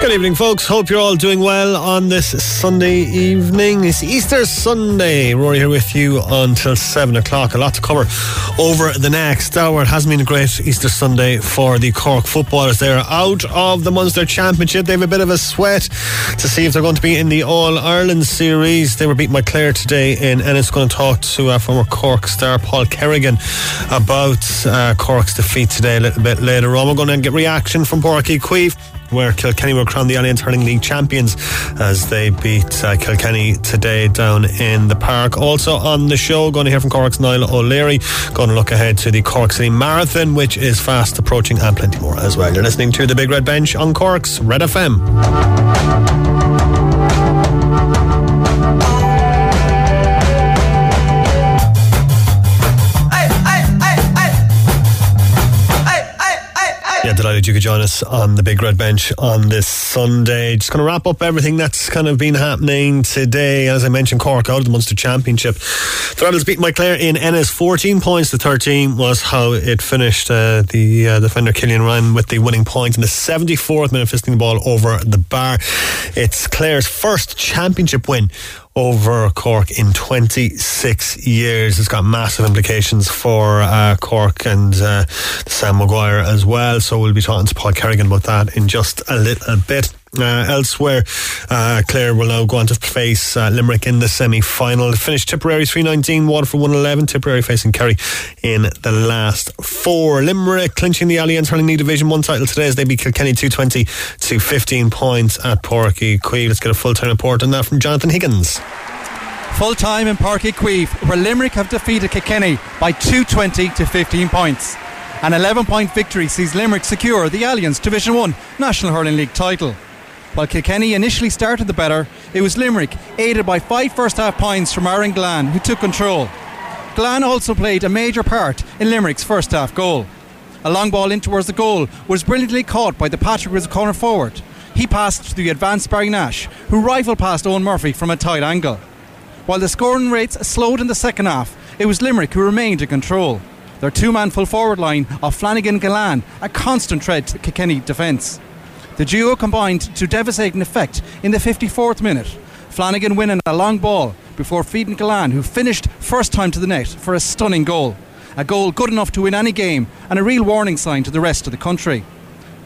Good evening, folks. Hope you're all doing well on this Sunday evening. It's Easter Sunday. Rory here with you until 7 o'clock. A lot to cover over the next hour. It hasn't been a great Easter Sunday for the Cork footballers. They're out of the Munster Championship. They have a bit of a sweat to see if they're going to be in the All Ireland series. They were beaten by Clare today in and it's Going to talk to our former Cork star Paul Kerrigan about uh, Cork's defeat today a little bit later on. We're going to get reaction from Uí Chaoimh where Kilkenny will crown the Allianz Hurling League champions as they beat uh, Kilkenny today down in the park. Also on the show, going to hear from Cork's Niall O'Leary, going to look ahead to the Cork City Marathon, which is fast approaching, and plenty more as well. You're listening to the Big Red Bench on Cork's Red FM. Delighted you could join us on the big red bench on this Sunday. Just going to wrap up everything that's kind of been happening today. As I mentioned, Cork out of the Munster Championship. The Rebels beat Clare in Ennis 14 points to 13 was how it finished. Uh, the uh, defender Killian Ryan with the winning point in the 74th minute, fisting the ball over the bar. It's Clare's first championship win over Cork in 26 years. It's got massive implications for uh, Cork and uh, Sam Maguire as well. So we'll be talking to Paul Kerrigan about that in just a little bit. Uh, elsewhere, uh, Clare will now go on to face uh, Limerick in the semi final. Finished Tipperary 319, Waterford 111, Tipperary facing Kerry in the last four. Limerick clinching the Allianz Hurling League Division 1 title today as they beat Kilkenny 220 to 15 points at Uí Chaoimh. Let's get a full time report on that from Jonathan Higgins. Full time in Uí Chaoimh, where Limerick have defeated Kilkenny by 220 to 15 points. An 11 point victory sees Limerick secure the Allianz Division 1 National Hurling League title. While Kilkenny initially started the better, it was Limerick, aided by five first half points from Aaron Gillane, who took control. Gillane also played a major part in Limerick's first half goal. A long ball in towards the goal was brilliantly caught by the Patrickswell corner forward. He passed to the advanced Barry Nash, who rifled past Eoin Murphy from a tight angle. While the scoring rates slowed in the second half, it was Limerick who remained in control. Their two man full forward line of Flanagan Gillane, a constant threat to Kilkenny defence. The duo combined to devastating effect in the 54th minute. Flanagan winning a long ball before feeding Gillane, who finished first time to the net for a stunning goal. A goal good enough to win any game and a real warning sign to the rest of the country.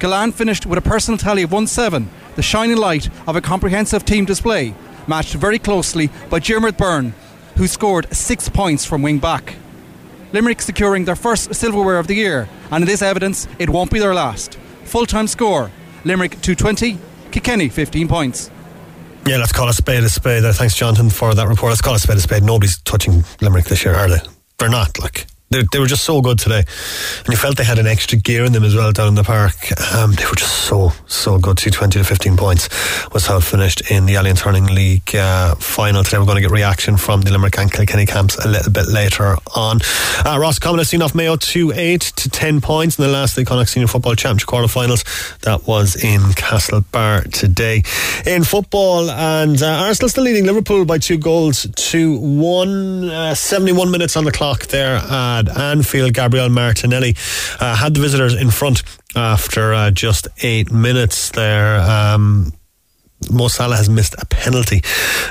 Gillane finished with a personal tally of 1 7, the shining light of a comprehensive team display, matched very closely by Jeremy Byrne, who scored six points from wing back. Limerick securing their first silverware of the year, and in this evidence, it won't be their last. Full time score Limerick 220, Kilkenny 15 points. Yeah, let's call a spade a spade. Thanks, Jonathan, for that report. Let's call a spade a spade. Nobody's touching Limerick this year, are they? They're not. Like they, they were just so good today, and you felt they had an extra gear in them as well down in the park. Um, they were just so so good. Two twenty to fifteen points was how it finished in the Allianz Hurling League uh, final today. We're going to get reaction from the Limerick and Kilkenny camps a little bit later on. Uh, Roscommon has seen off Mayo two eight to ten points in the last the Connacht Senior Football Championship quarterfinals. That was in Castlebar today. In football, and uh, Arsenal still leading Liverpool by two goals to one. Uh, Seventy-one minutes on the clock there at Anfield. Gabriel Martinelli uh, had the visitors in front after uh, just eight minutes there. Um, Mo Salah has missed a penalty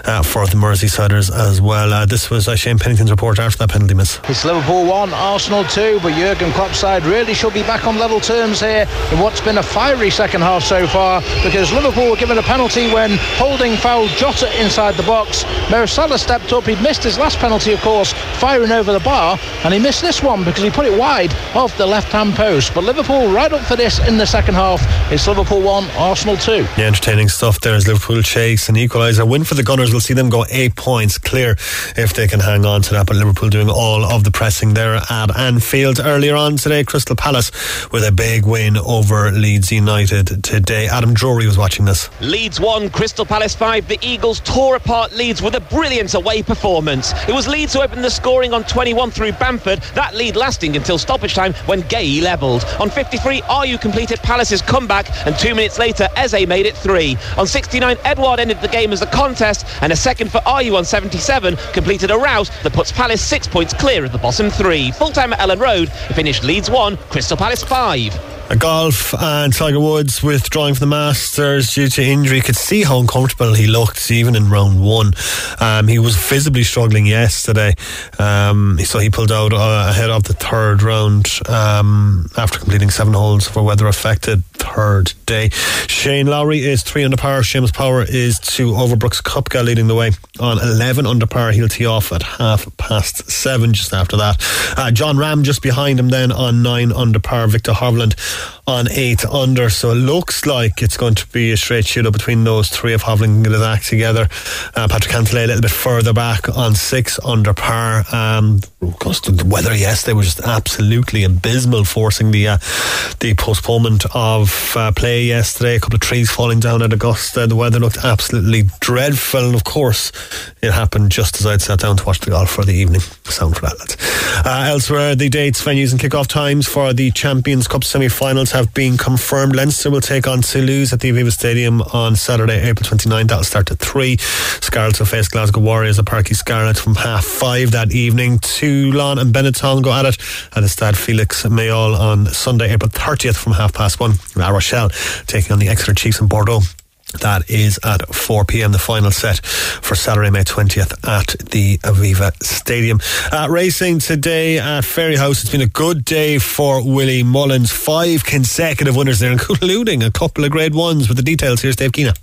uh, for the Merseysiders as well. Uh, this was uh, Shane Pennington's report after that penalty miss. It's Liverpool 1, Arsenal 2, but Jurgen Klopp's side really should be back on level terms here in what's been a fiery second half so far because Liverpool were given a penalty when Holding foul Jota inside the box. Mo Salah stepped up, he'd missed his last penalty, of course, firing over the bar, and he missed this one because he put it wide off the left hand post. But Liverpool right up for this in the second half. It's Liverpool 1, Arsenal 2. Yeah, entertaining stuff there Liverpool chase an equaliser. Win for the Gunners will see them go eight points clear if they can hang on to that. But Liverpool doing all of the pressing there at Anfield earlier on today. Crystal Palace with a big win over Leeds United today. Adam Drury was watching this. Leeds 1, Crystal Palace 5. The Eagles tore apart Leeds with a brilliant away performance. It was Leeds who opened the scoring on 21 through Bamford, that lead lasting until stoppage time when Gay levelled. On 53, Ayew completed Palace's comeback, and two minutes later, Eze made it three. On 60, 69, Edouard ended the game as a contest, and a second for RU on 77 completed a rout that puts Palace six points clear of the bottom three. Full time at Elland Road finished Leeds 1, Crystal Palace 5. Golf and Tiger Woods withdrawing from the Masters due to injury. Could see how uncomfortable he looked even in round one. Um, he was visibly struggling yesterday, um, so he pulled out uh, ahead of the third round um, after completing seven holes for weather affected third day. Shane Lowry is three under par. Seamus Power is two over. Brooks Koepka leading the way on 11 under par. He'll tee off at half past seven just after that. Uh, Jon Rahm just behind him then on nine under par. Viktor Hovland on eight under. So it looks like it's going to be a straight shooter between those three if Hovland can get together. Uh, Patrick Cantlay a little bit further back on six under par. Um, the weather yes, yesterday was just absolutely abysmal, forcing the uh, the postponement of uh, play yesterday. A couple of trees falling down at Augusta. The weather looked absolutely dreadful, and of course, it happened just as I'd sat down to watch the golf for the evening. Sound for that, lads. Uh, elsewhere, the dates, venues, and kick-off times for the Champions Cup semi-finals have been confirmed. Leinster will take on Toulouse at the Aviva Stadium on Saturday, April 29. That'll start at three. Scarlets will face Glasgow Warriors at Páirc Uí Scarlett from half five that evening. Toulon and Benetton go at it at the Stade Felix Mayol on Sunday, April 30th from half past one. La Rochelle taking on the Exeter Chiefs in Bordeaux. That is at 4 pm, the final set for Saturday, May 20th at the Aviva Stadium. Uh, racing today at Fairyhouse. It's been a good day for Willie Mullins. Five consecutive winners there, including a couple of grade ones. With the details, here's Dave Keena.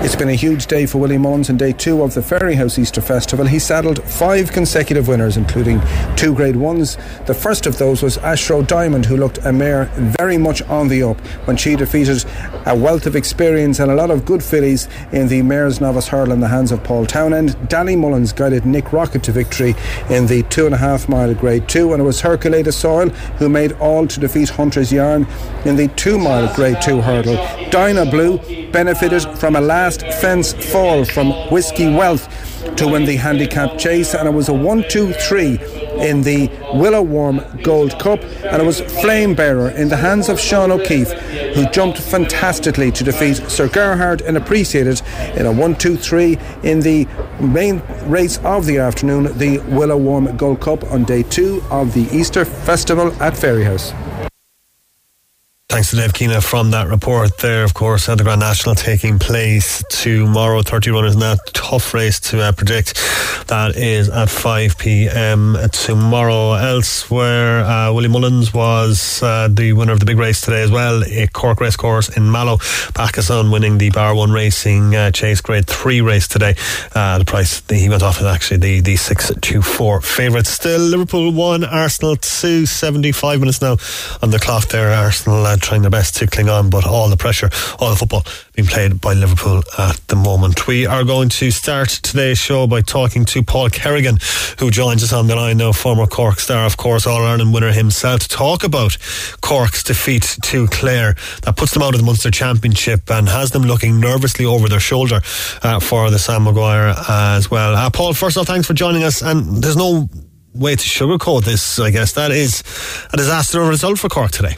It's been a huge day for Willie Mullins in day two of the Fairyhouse Easter Festival. He saddled five consecutive winners, including two grade ones. The first of those was Ashroe Diamond, who looked a mare very much on the up when she defeated a wealth of experience and a lot of good fillies in the Mares Novice Hurdle in the hands of Paul Townend. Danny Mullins guided Nick Rockett to victory in the two and a half mile grade two, and it was Herculated Soil who made all to defeat Hunter's Yarn in the two mile grade two hurdle. Dinoblue benefited from a last fence fall from Whiskey Wealth to win the handicap chase, and it was a 1 2 3 in the Willow Warm Gold Cup, and it was Flame Bearer in the hands of Sean O'Keeffe, who jumped fantastically to defeat Sir Gerhard and Appreciated in a 1 2 3 in the main race of the afternoon, the Willow Warm Gold Cup on day two of the Easter Festival at Fairyhouse. Thanks to Dave Keena from that report there, of course, at the Grand National taking place tomorrow. 30 runners in that tough race to uh, predict. That is at 5 p.m. tomorrow. Elsewhere, uh, Willie Mullins was uh, the winner of the big race today as well. A Cork race course in Mallow. Pakistan winning the Bar 1 Racing uh, Chase Grade 3 race today. Uh, the price he went off is actually the, the 624 favourite. Still, Liverpool 1, Arsenal 2, 75 minutes now on the clock there. Arsenal uh, trying their best to cling on, but all the pressure, all the football being played by Liverpool at the moment. We are going to start today's show by talking to Paul Kerrigan, who joins us on the line now, former Cork star, of course, All Ireland winner himself, to talk about Cork's defeat to Clare that puts them out of the Munster Championship and has them looking nervously over their shoulder uh, for the Sam Maguire as well. Uh, Paul, first of all, thanks for joining us. And there's no way to sugarcoat this, I guess. That is a disaster of a result for Cork today.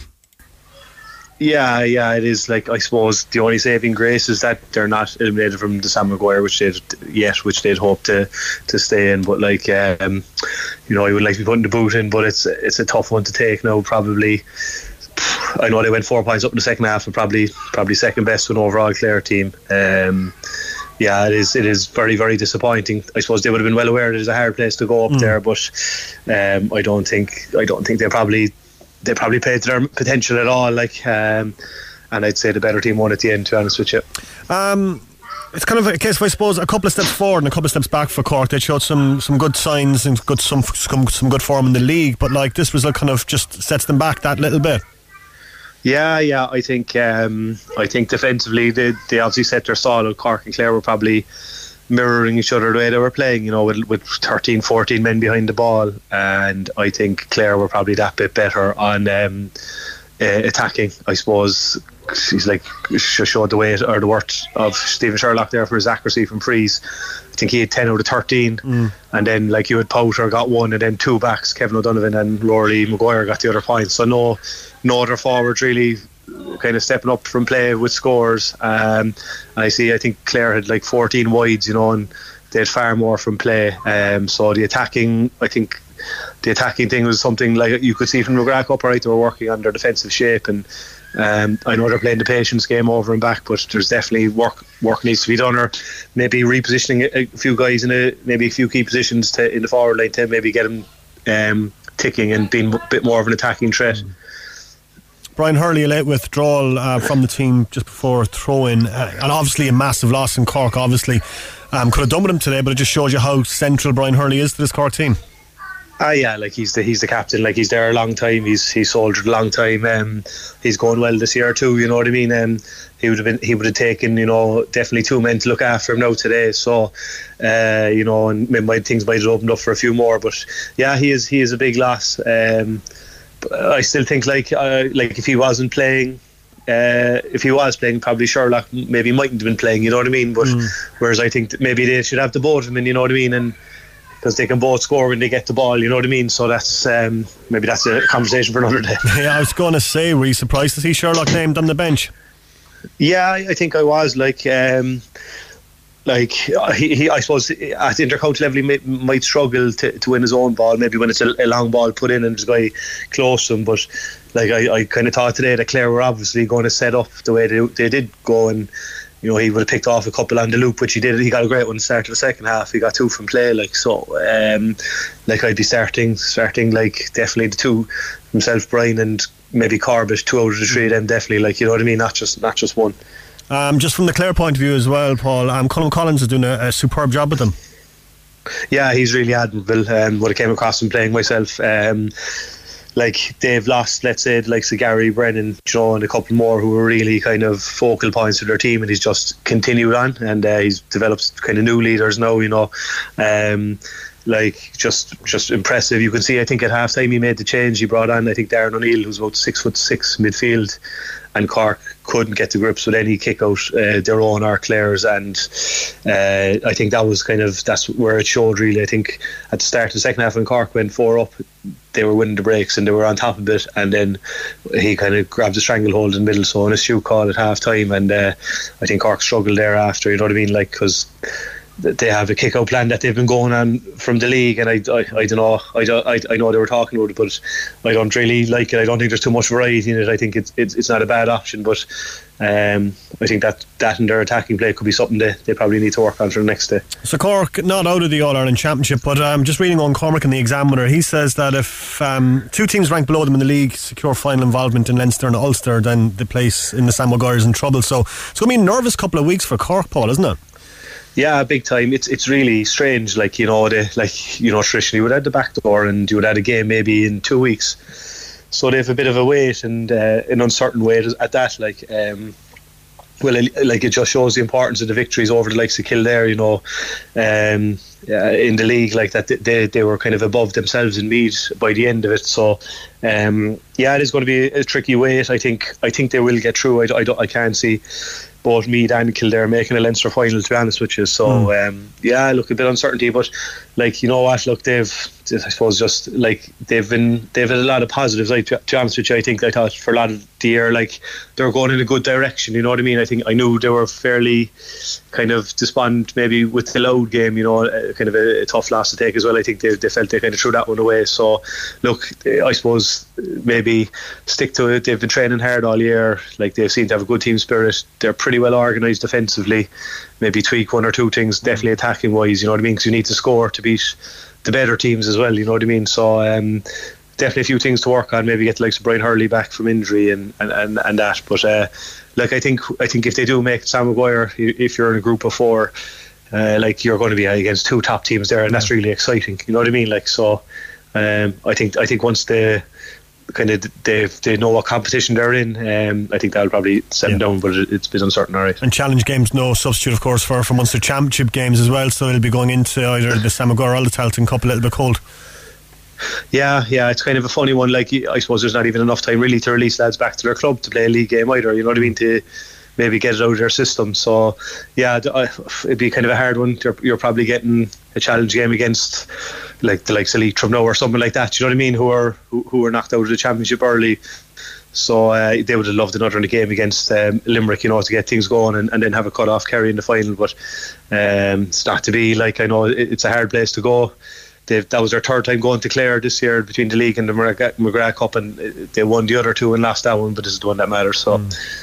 Yeah, yeah, it is. Like I suppose the only saving grace is that they're not eliminated from the Sam Maguire, which they'd yet, which they'd hope to to stay in. But like, um, you know, I would like to be putting the boot in, but it's it's a tough one to take now. Probably, I know they went four points up in the second half, and probably probably second best to an overall Clare team. Um, yeah, it is. It is very, very disappointing. I suppose they would have been well aware it is a hard place to go up mm. there, but um, I don't think I don't think they probably they probably played to their potential at all. Like, um, and I'd say the better team won at the end. To be honest with you. Um, it's kind of a case, of, I suppose, a couple of steps forward and a couple of steps back for Cork. They showed some some good signs and good some some, some good form in the league, but like this result kind of just sets them back that little bit. Yeah, yeah, I think um, I think defensively they they obviously set their stall. Cork and Clare were probably mirroring each other the way they were playing, you know, with, with 13, 14 men behind the ball. And I think Clare were probably that bit better on um, uh, attacking. I suppose she's like she showed the weight or the worth of Stephen Sherlock there for his accuracy from frees. I think he had 10 out of 13. Mm. And then, like, you had Powter got one, and then two backs, Kevin O'Donovan and Rory Maguire got the other points. So, no, no other forwards really kind of stepping up from play with scores. Um, I see. I think Clare had like 14 wides, you know, and they had far more from play. Um, so the attacking, I think, the attacking thing was something like you could see from McGrath Cup, right? They were working on their defensive shape, and um, I know they're playing the patience game over and back, but there's definitely work work needs to be done, or maybe repositioning a, few guys in a maybe a few key positions to in the forward line to maybe get them um, ticking and being a bit more of an attacking threat. Mm. Brian Hurley, a late withdrawal uh, from the team just before throwing, uh, and obviously a massive loss in Cork. Obviously, um, could have done with him today, but it just shows you how central Brian Hurley is to this Cork team. Ah, yeah, like he's the he's the captain. Like he's there a long time. He's he's soldiered a long time. Um, he's going well this year too. You know what I mean? Um, he would have been he would have taken you know definitely two men to look after him now today. So, uh, you know, and my things might have opened up for a few more. But yeah, he is he is a big loss. Um, I still think like uh, like if he wasn't playing. Uh, if he was playing, probably Sherlock maybe mightn't have been playing. You know what I mean? But mm. whereas I think maybe they should have the both of them. You know what I mean? And because they can both score when they get the ball. You know what I mean? So that's um, maybe that's a conversation for another day. Yeah, I was going to say, were you surprised to see Sherlock named on the bench? Yeah, I think I was. Like, um, like he, he, I suppose at intercounty level he may, might struggle to, to win his own ball. Maybe when it's a, a long ball put in and there's a guy close to him. But like I, I kind of thought today that Clare were obviously going to set up the way they, they did go and you know, he would have picked off a couple on the loop, which he did. He got a great one start of the second half. He got two from play, like so. Um, like I'd be starting, starting like definitely the two himself, Brian and maybe Corbett, two out of the three. Then definitely, like you know what I mean, not just not just one. Um, just from the Clare point of view as well, Paul. Um, Colm Collins is doing a, a superb job with them. Yeah, he's really admirable. Um, what I came across him playing myself. Um, like they've lost, let's say, like so Gary Brennan, Joe, and a couple more who were really kind of focal points for their team, and he's just continued on, and uh, he's developed kind of new leaders now, you know. Um, like just just impressive. You can see. I think at half time he made the change. He brought on I think Darren O'Neill, who's about six foot six midfield, and Cork couldn't get to grips with any kick out uh, their own or Clare's. And uh, I think that was kind of that's where it showed really. I think at the start of the second half when Cork went four up they were winning the breaks and they were on top of it. And then he kind of grabbed the stranglehold in the middle. So on a shoot call at half time and uh, I think Cork struggled thereafter. You know what I mean? Like because they have a kick out plan that they've been going on from the league, and I, I, I don't know. I, I, I know they were talking about it, but I don't really like it. I don't think there's too much variety in it. I think it's it's, it's not a bad option, but um, I think that that and their attacking play could be something they, they probably need to work on for the next day. So Cork not out of the All Ireland Championship, but um, just reading on Cormac in the Examiner, he says that if um, two teams ranked below them in the league secure final involvement in Leinster and Ulster, then the place in the Sam is in trouble. So it's going to be a nervous couple of weeks for Cork, Paul, isn't it? Yeah, big time. It's it's really strange. Like you know, the like you know, traditionally would have the back door and you would have a game maybe in two weeks. So they have a bit of a wait and uh, an uncertain wait at that. Like, um, well, like it just shows the importance of the victories over the likes of Kildare. You know, um, uh, in the league like that, they they were kind of above themselves in Meath by the end of it. So, um, yeah, it is going to be a tricky wait. I think I think they will get through. I, I, I can't see both Meath and Kildare making a Leinster final. To be honest with you, so mm. um, yeah, look a bit uncertainty, but like you know what, look they've I suppose just like they've been they've had a lot of positives. Like to, be honest with you, I think I thought for a lot of the year like they're going in a good direction. You know what I mean? I think I knew they were fairly kind of despondent maybe with the Louth game. You know, uh, kind of a, a, tough loss to take as well. I think they, they felt they kind of threw that one away. So look, eh, I suppose eh, maybe stick to it. They've been training hard all year. Like they've seemed to have a good team spirit. They're pretty well organised defensively. Maybe tweak one or two things, definitely attacking wise. You know what I mean? Because you need to score to beat the better teams as well. You know what I mean? So um, definitely a few things to work on. Maybe get the likes of Brian Hurley back from injury and and, and, and that. But uh, like I think I think if they do make Sam Maguire, if you're in a group of four. Uh, like you're going to be against two top teams there, and that's really exciting. You know what I mean? Like so, um, I think I think once they kind of they they know what competition they're in. Um, I think that'll probably set yeah. them down, but it, it's a bit uncertain. All right. And challenge games, no substitute, of course, for for Munster Championship games as well. So it'll be going into either the Sam or the Tailteann Cup a little bit cold. Yeah, yeah, it's kind of a funny one. Like I suppose there's not even enough time really to release lads back to their club to play a league game either. You know what I mean? To maybe get it out of their system. So yeah, it'd be kind of a hard one. You're, you're probably getting a challenge game against like the likes of Leitrim now or something like that. You know what I mean? Who are who, who are knocked out of the championship early. So uh, they would have loved another in the game against um, Limerick, you know, to get things going and, and then have a cut off Kerry in the final. But um, it's not to be. Like I know it, it's a hard place to go. They've, that was their third time going to Clare this year between the league and the McGrath Cup, and they won the other two and lost that one. But this is the one that matters. So. Mm.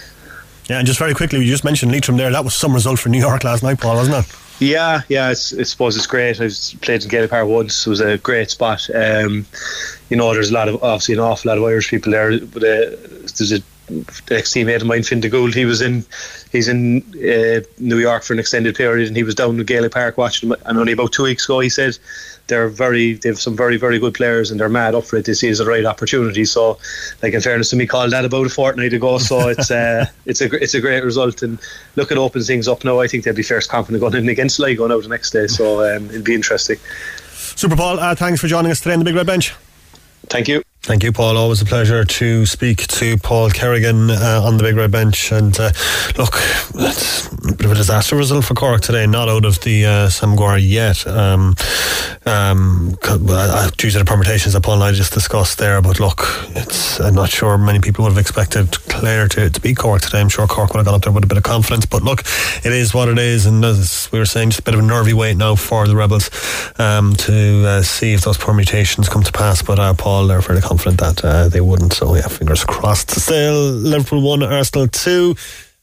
Yeah, and just very quickly, we just mentioned Leitrim there. That was some result for New York last night, Paul, wasn't it? Yeah, yeah, I suppose it's great. I've played in Gaelic Park once. It was a great spot. Um, you know, there's a lot of obviously an awful lot of Irish people there, but uh, there's a ex teammate of mine, Finn de Gould. He was in he's in uh, New York for an extended period, and he was down in Gaelic Park watching. And only about two weeks ago, he said they're very they have some very very good players, and they're mad up for it. They see it as a right opportunity. So, like in fairness to me, called that about a fortnight ago. So it's uh, it's a it's a great result, and look at opens things up now. I think they'll be first confident going in against Sligo now the next day. So um, it'll be interesting. Super Paul, uh, thanks for joining us today on the Big Red Bench. Thank you. Thank you, Paul. Always a pleasure to speak to Paul Kerrigan uh, on the Big Red Bench. And uh, look, it's a bit of a disaster result for Cork today, not out of the uh, yet. Um, um, due to the permutations that Paul and I just discussed there. But look, it's I'm not sure many people would have expected Clare to, to Cork today. I'm sure Cork would have gone up there with a bit of confidence. But look, it is what it is. And as we were saying, just a bit of a nervy wait now for the Rebels um, to uh, see if those permutations come to pass. But uh, Paul, they're fairly confident confident that uh, they wouldn't. So yeah, fingers crossed. Still, Liverpool one, Arsenal two.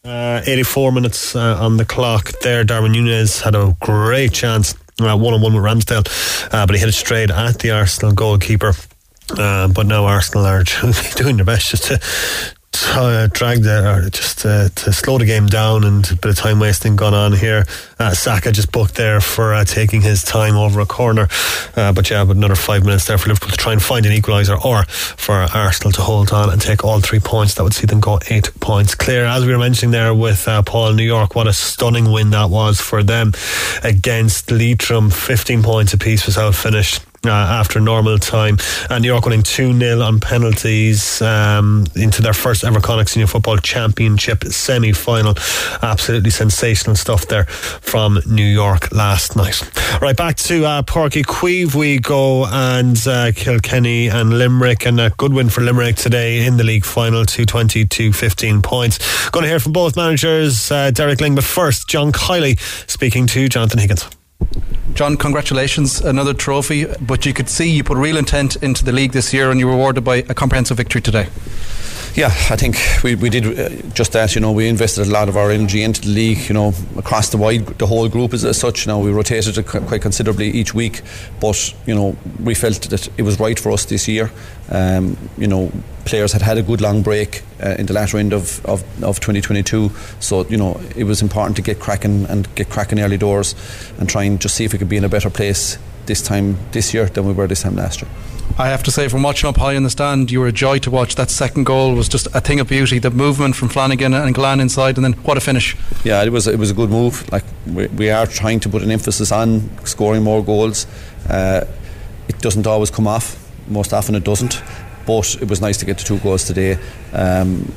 Uh, 84 minutes uh, on the clock there. Darwin Nunez had a great chance, one on one with Ramsdale, uh, but he hit it straight at the Arsenal goalkeeper. Uh, but now Arsenal are doing their best just to uh, drag the, or just uh, to slow the game down and a bit of time wasting gone on here. Uh, Saka just booked there for uh, taking his time over a corner. Uh, but yeah, but another five minutes there for Liverpool to try and find an equaliser or for Arsenal to hold on and take all three points. That would see them go eight points clear. As we were mentioning there with uh, Paul New York, what a stunning win that was for them against Leitrim. 15 points apiece was how it finished uh, after normal time. And New York winning 2 0 on penalties um, into their first ever Connacht Senior Football Championship semi final. Absolutely sensational stuff there from New York last night. Right, back to uh, Uí Chaoimh we go and uh, Kilkenny and Limerick. And a good win for Limerick today in the league final, 220 to 15 points. Going to hear from both managers, uh, Derek Lyng, but first, John Kiely speaking to Jonathan Higgins. John, congratulations, another trophy. But you could see you put real intent into the league this year and you were rewarded by a comprehensive victory today. Yeah, I think we, we did uh, just that. You know, we invested a lot of our energy into the league. You know, across the wide, the whole group as, as such. You know, we rotated it quite considerably each week, but you know, we felt that it was right for us this year. Um, you know, players had had a good long break uh, in the latter end of, of, of 2022, so you know it was important to get cracking and get cracking early doors and try and just see if we could be in a better place this time this year than we were this time last year. I have to say, from watching up high in the stand, you were a joy to watch. That second goal was just a thing of beauty. The movement from Flanagan and Gillane inside, and then what a finish! Yeah, it was it was a good move. Like we, we are trying to put an emphasis on scoring more goals. Uh, it doesn't always come off. Most often, it doesn't. But it was nice to get the two goals today. Um,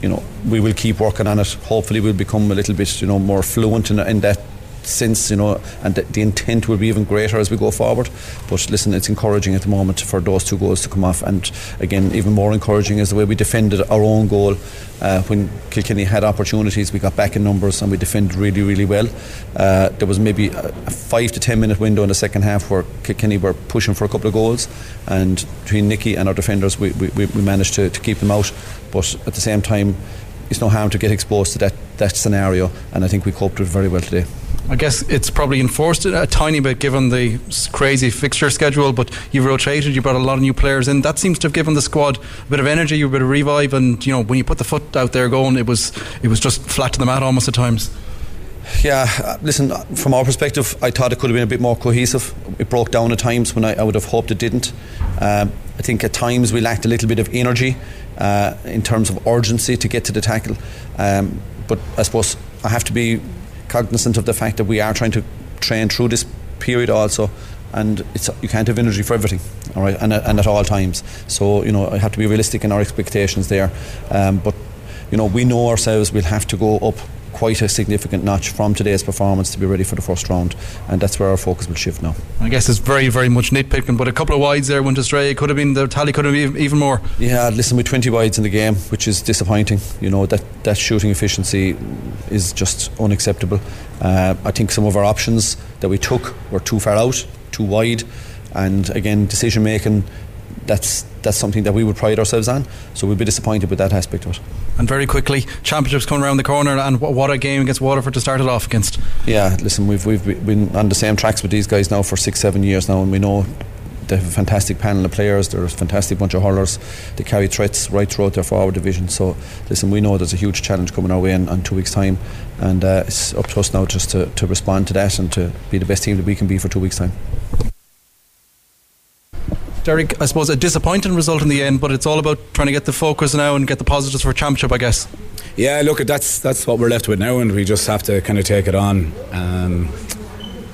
you know, we will keep working on it. Hopefully, we'll become a little bit, you know, more fluent in, in that since you know, and the, the, intent will be even greater as we go forward. But listen, it's encouraging at the moment for those two goals to come off, and again, even more encouraging is the way we defended our own goal uh, when Kilkenny had opportunities. We got back in numbers and we defended really, really well. Uh, there was maybe a five to ten minute window in the second half where Kilkenny were pushing for a couple of goals, and between Nicky and our defenders, we, we, we managed to, to keep them out. But at the same time, it's no harm to get exposed to that, that scenario, and I think we coped with it very well today. I guess it's probably enforced a tiny bit given the crazy fixture schedule, but you've rotated, you brought a lot of new players in. That seems to have given the squad a bit of energy, a bit of revive, and you know when you put the foot out there going, it was it was just flat to the mat almost at times. Yeah, uh, listen, from our perspective, I thought it could have been a bit more cohesive. It broke down at times when I, I would have hoped it didn't. Um, I think at times we lacked a little bit of energy uh, in terms of urgency to get to the tackle. Um, but I suppose I have to be cognizant of the fact that we are trying to train through this period also and it's you can't have energy for everything all right and, and at all times. So you know I have to be realistic in our expectations there. Um, but you know we know ourselves we'll have to go up quite a significant notch from today's performance to be ready for the first round, and that's where our focus will shift now. I guess it's very, very much nitpicking, but a couple of wides there went astray. It could have been the tally could have been even more. Yeah, listen, with 20 wides in the game, which is disappointing. You know that that shooting efficiency is just unacceptable. Uh, I think some of our options that we took were too far out, too wide, and again, decision making. That's that's something that we would pride ourselves on. So we'd be disappointed with that aspect of it. And very quickly, championships coming around the corner, and what a game against Waterford to start it off against. Yeah, listen, we've we've been on the same tracks with these guys now for six, seven years now, and we know they have a fantastic panel of players. They're a fantastic bunch of hurlers. They carry threats right throughout their forward division. So, listen, we know there's a huge challenge coming our way in, in two weeks' time, and uh, it's up to us now just to, to respond to that and to be the best team that we can be for two weeks' time. Derek, I suppose a disappointing result in the end, but it's all about trying to get the focus now and get the positives for championship, I guess. Yeah, look, that's that's what we're left with now, and we just have to kind of take it on. Um,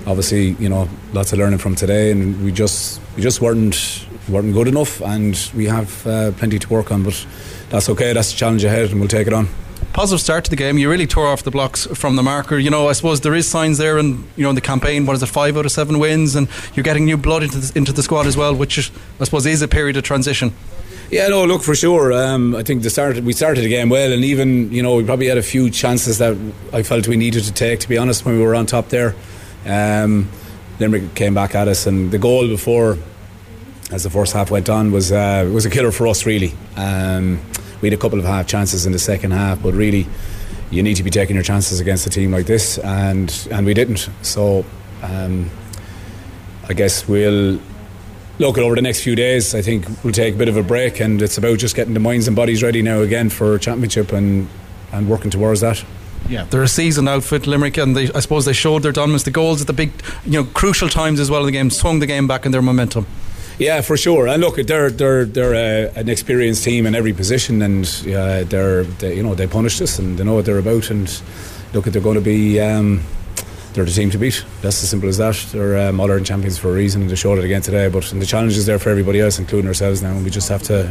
obviously, you know, lots of learning from today, and we just we just weren't weren't good enough, and we have uh, plenty to work on. But that's okay. That's the challenge ahead, and we'll take it on positive start to the game. You really tore off the blocks from the marker. You know, I suppose there is signs there, and you know, in the campaign, what is it, five out of seven wins, and you're getting new blood into the, into the squad as well, which is, I suppose is a period of transition. Yeah, no, look for sure. Um, I think the start we started the game well, and even you know we probably had a few chances that I felt we needed to take. To be honest, when we were on top there, um, Limerick came back at us, and the goal before, as the first half went on, was uh, was a killer for us really. Um, we had a couple of half chances in the second half, but really, you need to be taking your chances against a team like this, and and we didn't. So, um, I guess we'll look over the next few days. I think we'll take a bit of a break, and it's about just getting the minds and bodies ready now again for championship and and working towards that. Yeah, they're a seasoned outfit, Limerick, and they, I suppose they showed their dominance. The goals at the big, you know, crucial times as well in the game swung the game back in their momentum. Yeah, for sure. And look, they're they're they're a, an experienced team in every position, and uh, they're they, you know they punished us and they know what they're about. And look, they're going to be. Um, they're the team to beat. That's as simple as that. They're um, modern champions for a reason, and they showed it again today. But the challenge is there for everybody else, including ourselves now, and we just have to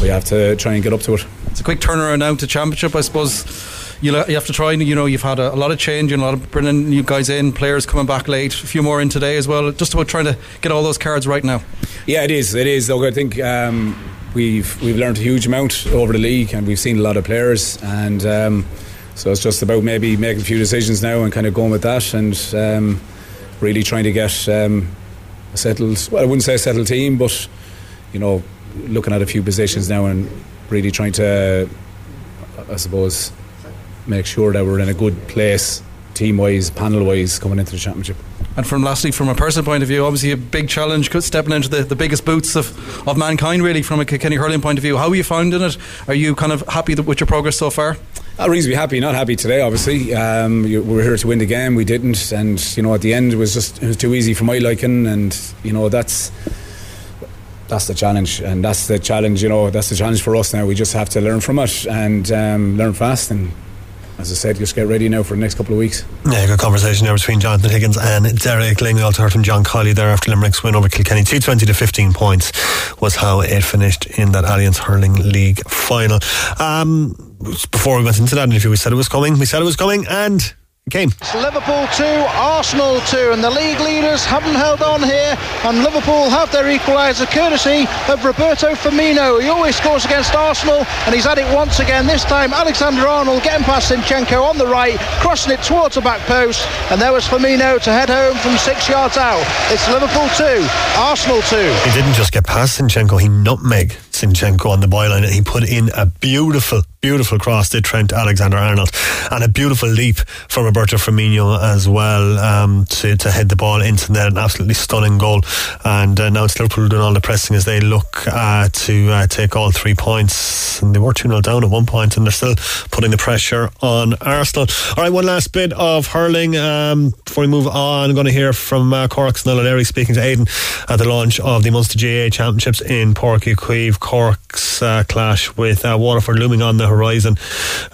we have to try and get up to it. It's a quick turnaround now to championship, I suppose you have to try. You know, you've had a, a lot of change and a lot of bringing new guys in, players coming back late, a few more in today as well. Just about trying to get all those cards right now. Yeah, it is. It is. Look, I think um, we've we've learned a huge amount over the league, and we've seen a lot of players, and um, so it's just about maybe making a few decisions now and kind of going with that, and um, really trying to get um, a settled. Well, I wouldn't say a settled team, but you know, looking at a few positions now and really trying to, I suppose make sure that we're in a good place team wise, panel wise, coming into the championship. And from lastly, from a personal point of view, obviously a big challenge stepping into the, the biggest boots of, of mankind, really, from a Kenny hurling point of view. How are you finding it? Are you kind of happy with your progress so far? Uh, reasonably happy, not happy today, obviously. Um, we were here to win the game, we didn't, and you know, at the end, it was just it was too easy for my liking, and you know, that's that's the challenge, and that's the challenge. You know, that's the challenge for us now. We just have to learn from it and um, learn fast and as I said, just get ready now for the next couple of weeks. Yeah, good conversation there between Jonathan Higgins and Derek Lyng. We also heard from John Kiely there after Limerick's win over Kilkenny. 220 to 15 points was how it finished in that Allianz Hurling League final. Um, before we went into that interview, we said it was coming. We said it was coming, and came. It's Liverpool 2, Arsenal 2, and the league leaders haven't held on here, and Liverpool have their equaliser courtesy of Roberto Firmino. He always scores against Arsenal, and he's had it once again. This time, Alexander Arnold getting past Zinchenko on the right, crossing it towards the back post, and there was Firmino to head home from six yards out. It's Liverpool 2, Arsenal 2. He didn't just get past Zinchenko, he nutmegged Zinchenko on the byline, and he put in a beautiful beautiful cross to Trent Alexander Arnold and a beautiful leap from Roberto Firmino as well um, to, to head the ball into net. An absolutely stunning goal. And uh, now it's Liverpool doing all the pressing as they look uh, to uh, take all three points. And they were 2-0 down at one point and they're still putting the pressure on Arsenal. Alright one last bit of hurling um, before we move on. I'm going to hear from uh, Cork's Niall O'Leary speaking to Aidan at the launch of the Munster GAA Championships in Uí Chaoimh Cork's uh, clash with uh, Waterford looming on the horizon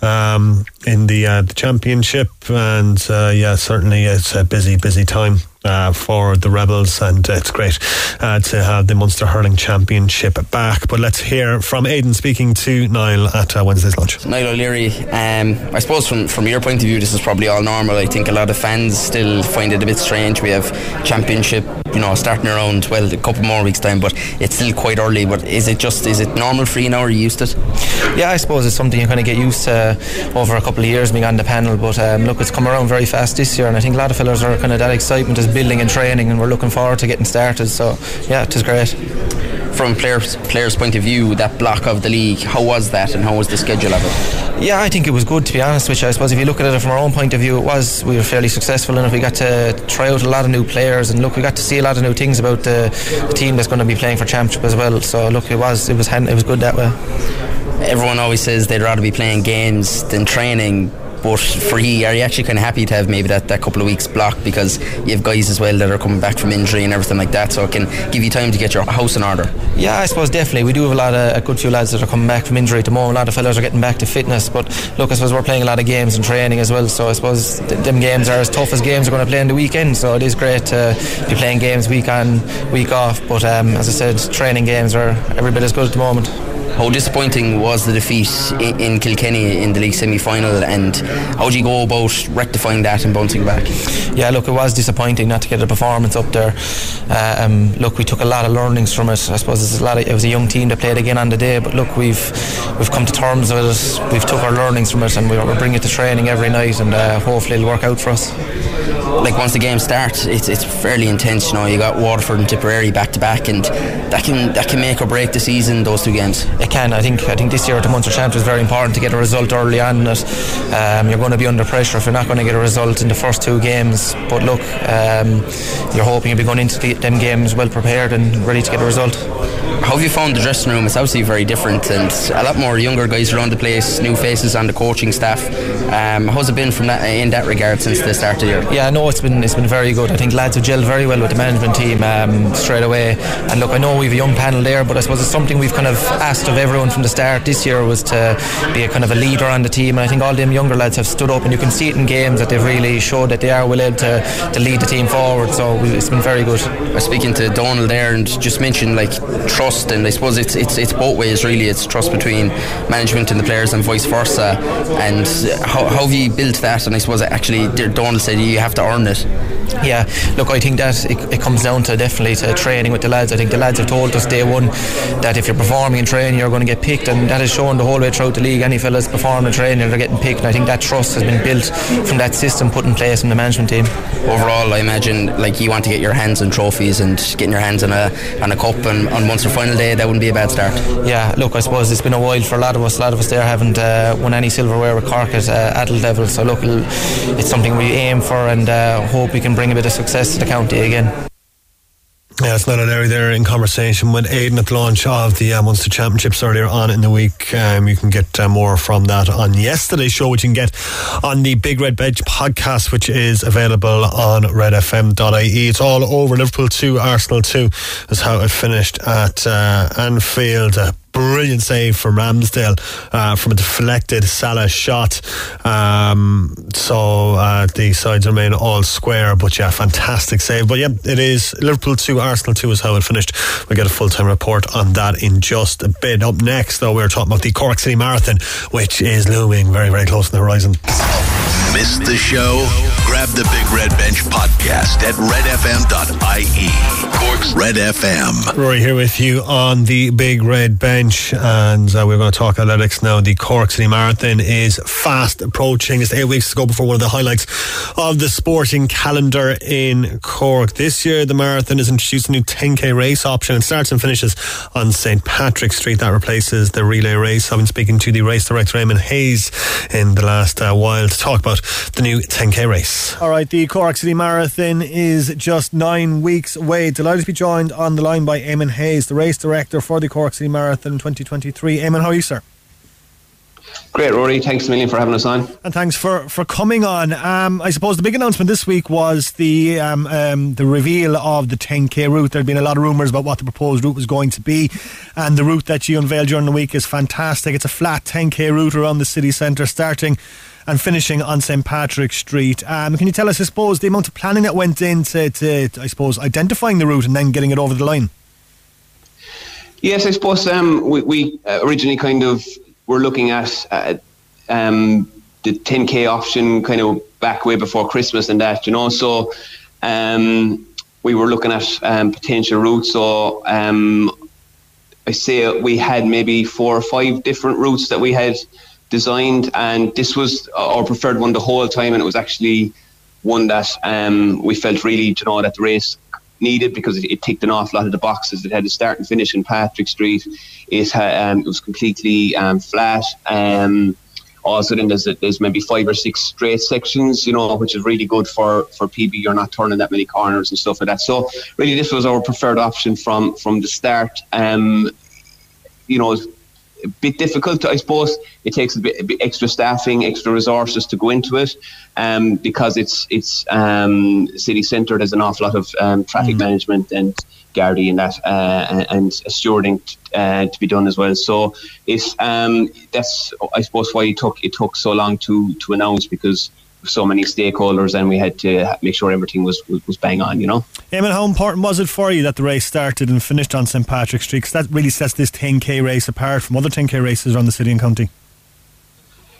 um, in the, uh, the championship. And uh, yeah, certainly it's a busy, busy time uh, for the Rebels, and uh, it's great uh, to have the Munster Hurling Championship back. But let's hear from Aidan speaking to Niall at uh, Wednesday's lunch. Niall O'Leary, um, I suppose from, from your point of view, this is probably all normal. I think a lot of fans still find it a bit strange. We have Championship, you know, starting around, well, a couple more weeks' time, but it's still quite early. But is it just, is it normal for you now? Or are you used to it? Yeah, I suppose it's something you kind of get used to over a couple of years being on the panel. But um, look, it's come around very fast this year, and I think a lot of fellas are kind of that excitement is building and training, and we're looking forward to getting started. So yeah, it is great. From players players' point of view, that block of the league, how was that, and how was the schedule of it? Yeah, I think it was good to be honest with you. I suppose if you look at it from our own point of view, it was we were fairly successful enough. We got to try out a lot of new players, and look, we got to see a lot of new things about the, the team that's going to be playing for championship as well. So look, it was it was it was good that way. Everyone always says they'd rather be playing games than training but for you, are you actually kind of happy to have maybe that, that couple of weeks block because you have guys as well that are coming back from injury and everything like that, so it can give you time to get your house in order? Yeah, I suppose definitely. We do have a lot of a good few lads that are coming back from injury tomorrow. A lot of fellas are getting back to fitness, but look, I suppose we're playing a lot of games and training as well. So I suppose th- them games are as tough as games we're going to play in the weekend. So it is great to be playing games week on, week off. But um, as I said, training games are every bit as good at the moment. How disappointing was the defeat in, Kilkenny in the league semi final, and how do you go about rectifying that and bouncing back? Yeah, look, it was disappointing not to get a performance up there. Uh, um, look, we took a lot of learnings from it. I suppose a lot of, it was a young team that played again on the day, but look, we've we've come to terms with it. We've took our learnings from it, and we're, we're bringing it to training every night, and uh, hopefully it'll work out for us like once the game starts, it's, it's fairly intense. You know, you got Waterford and Tipperary back to back, and that can that can make or break the season. Those two games. It can. I think. I think this year at the Munster Champ is very important to get a result early on. That um, you're going to be under pressure if you're not going to get a result in the first two games. But look, um, you're hoping you'll be going into the, them games well prepared and ready to get a result. How have you found the dressing room? It's obviously very different, and a lot more younger guys around the place, new faces on the coaching staff. Um, how's it been from that in that regard since the start of the year? Yeah, no, it's been it's been very good. I think lads have gelled very well with the management team um, straight away. And look, I know we've a young panel there, but I suppose it's something we've kind of asked of everyone from the start this year was to be a kind of a leader on the team. And I think all them younger lads have stood up, and you can see it in games that they've really showed that they are able to, to lead the team forward. So it's been very good. I was speaking to Donald there, and just mentioned like trust, and I suppose it's it's it's both ways really. It's trust between management and the players, and vice versa. And how, how have you built that? And I suppose actually Donald said you have to earn it. Yeah, look, I think that it, it, comes down to definitely to training with the lads. I think the lads have told us day one that if you're performing in training, you're going to get picked, and that has shown the whole way throughout the league. Any fellas performing in training, they're getting picked, and I think that trust has been built from that system put in place from the management team. Overall, I imagine like you want to get your hands on trophies and getting your hands on a on a cup, and on Munster final day, that wouldn't be a bad start. Yeah, look, I suppose it's been a while for a lot of us. A lot of us there haven't uh, won any silverware with Cork at uh, adult level, so look, it's something we aim for and uh, hope we can bring a bit of success to the county again. Yeah, it's not an area there in conversation with Aidan at the launch of the uh, Munster Championships earlier on in the week. Um, you can get uh, more from that on yesterday's show, which you can get on the Big Red Bench podcast, which is available on redfm.ie. It's all over. Liverpool 2, Arsenal 2 is how it finished at uh, Anfield. Brilliant save from Ramsdale uh, from a deflected Salah shot. Um, so uh, the sides remain all square, but yeah, fantastic save. But yeah, it is Liverpool 2, Arsenal 2 is how it finished. We'll get a full time report on that in just a bit. Up next, though, we're talking about the Cork City Marathon, which is looming very, very close on the horizon. Missed the show? Grab the Big Red Bench podcast at redfm.ie. Cork's Red FM. Rory here with you on the Big Red Bench, and uh, we're going to talk athletics now. The Cork City Marathon is fast approaching. It's eight weeks to go before one of the highlights of the sporting calendar in Cork. This year, the marathon has introduced a new 10k race option. It starts and finishes on St. Patrick Street. That replaces the relay race. I've been speaking to the race director, Eamon Hayes, in the last uh, while to talk about the new 10k race. All right, the Cork City Marathon is just nine weeks away. Delighted to be joined on the line by Eamon Hayes, the race director for the Cork City Marathon 2023. Eamon, how are you, sir? Great, Rory. Thanks a million for having us on. And thanks for, for coming on. Um, I suppose the big announcement this week was the um, um, the reveal of the 10k route. There had been a lot of rumours about what the proposed route was going to be, and the route that you unveiled during the week is fantastic. It's a flat 10k route around the city centre, starting and finishing on St Patrick Street. Um, can you tell us, I suppose, the amount of planning that went into, to, I suppose, identifying the route and then getting it over the line? Yes, I suppose um, we, we originally kind of were looking at uh, um, the 10k option kind of back way before Christmas and that, you know. So um, we were looking at um, potential routes. So um, I say we had maybe four or five different routes that we had designed, and this was our preferred one the whole time, and it was actually one that um, we felt really, you know, that the race needed because it, it, ticked an awful lot of the boxes. It had a start and finish in Patrick Street. It, had, um, it was completely um, flat. Um, also, then there's, there's maybe five or six straight sections, you know, which is really good for, for PB. You're not turning that many corners and stuff like that. So, really, this was our preferred option from from the start. Um, you know, a bit difficult, I suppose. It takes a bit, a bit, extra staffing, extra resources to go into it, um, because it's it's um, city centre. There's an awful lot of um, traffic mm. management and Gardaí and that, uh, and stewarding uh, to be done as well. So it's um, that's I suppose why it took it took so long to to announce because so many stakeholders and we had to make sure everything was was bang on, you know. Eamon, how important was it for you that the race started and finished on St Patrick's Street? Because that really sets this 10k race apart from other 10k races around the city and county.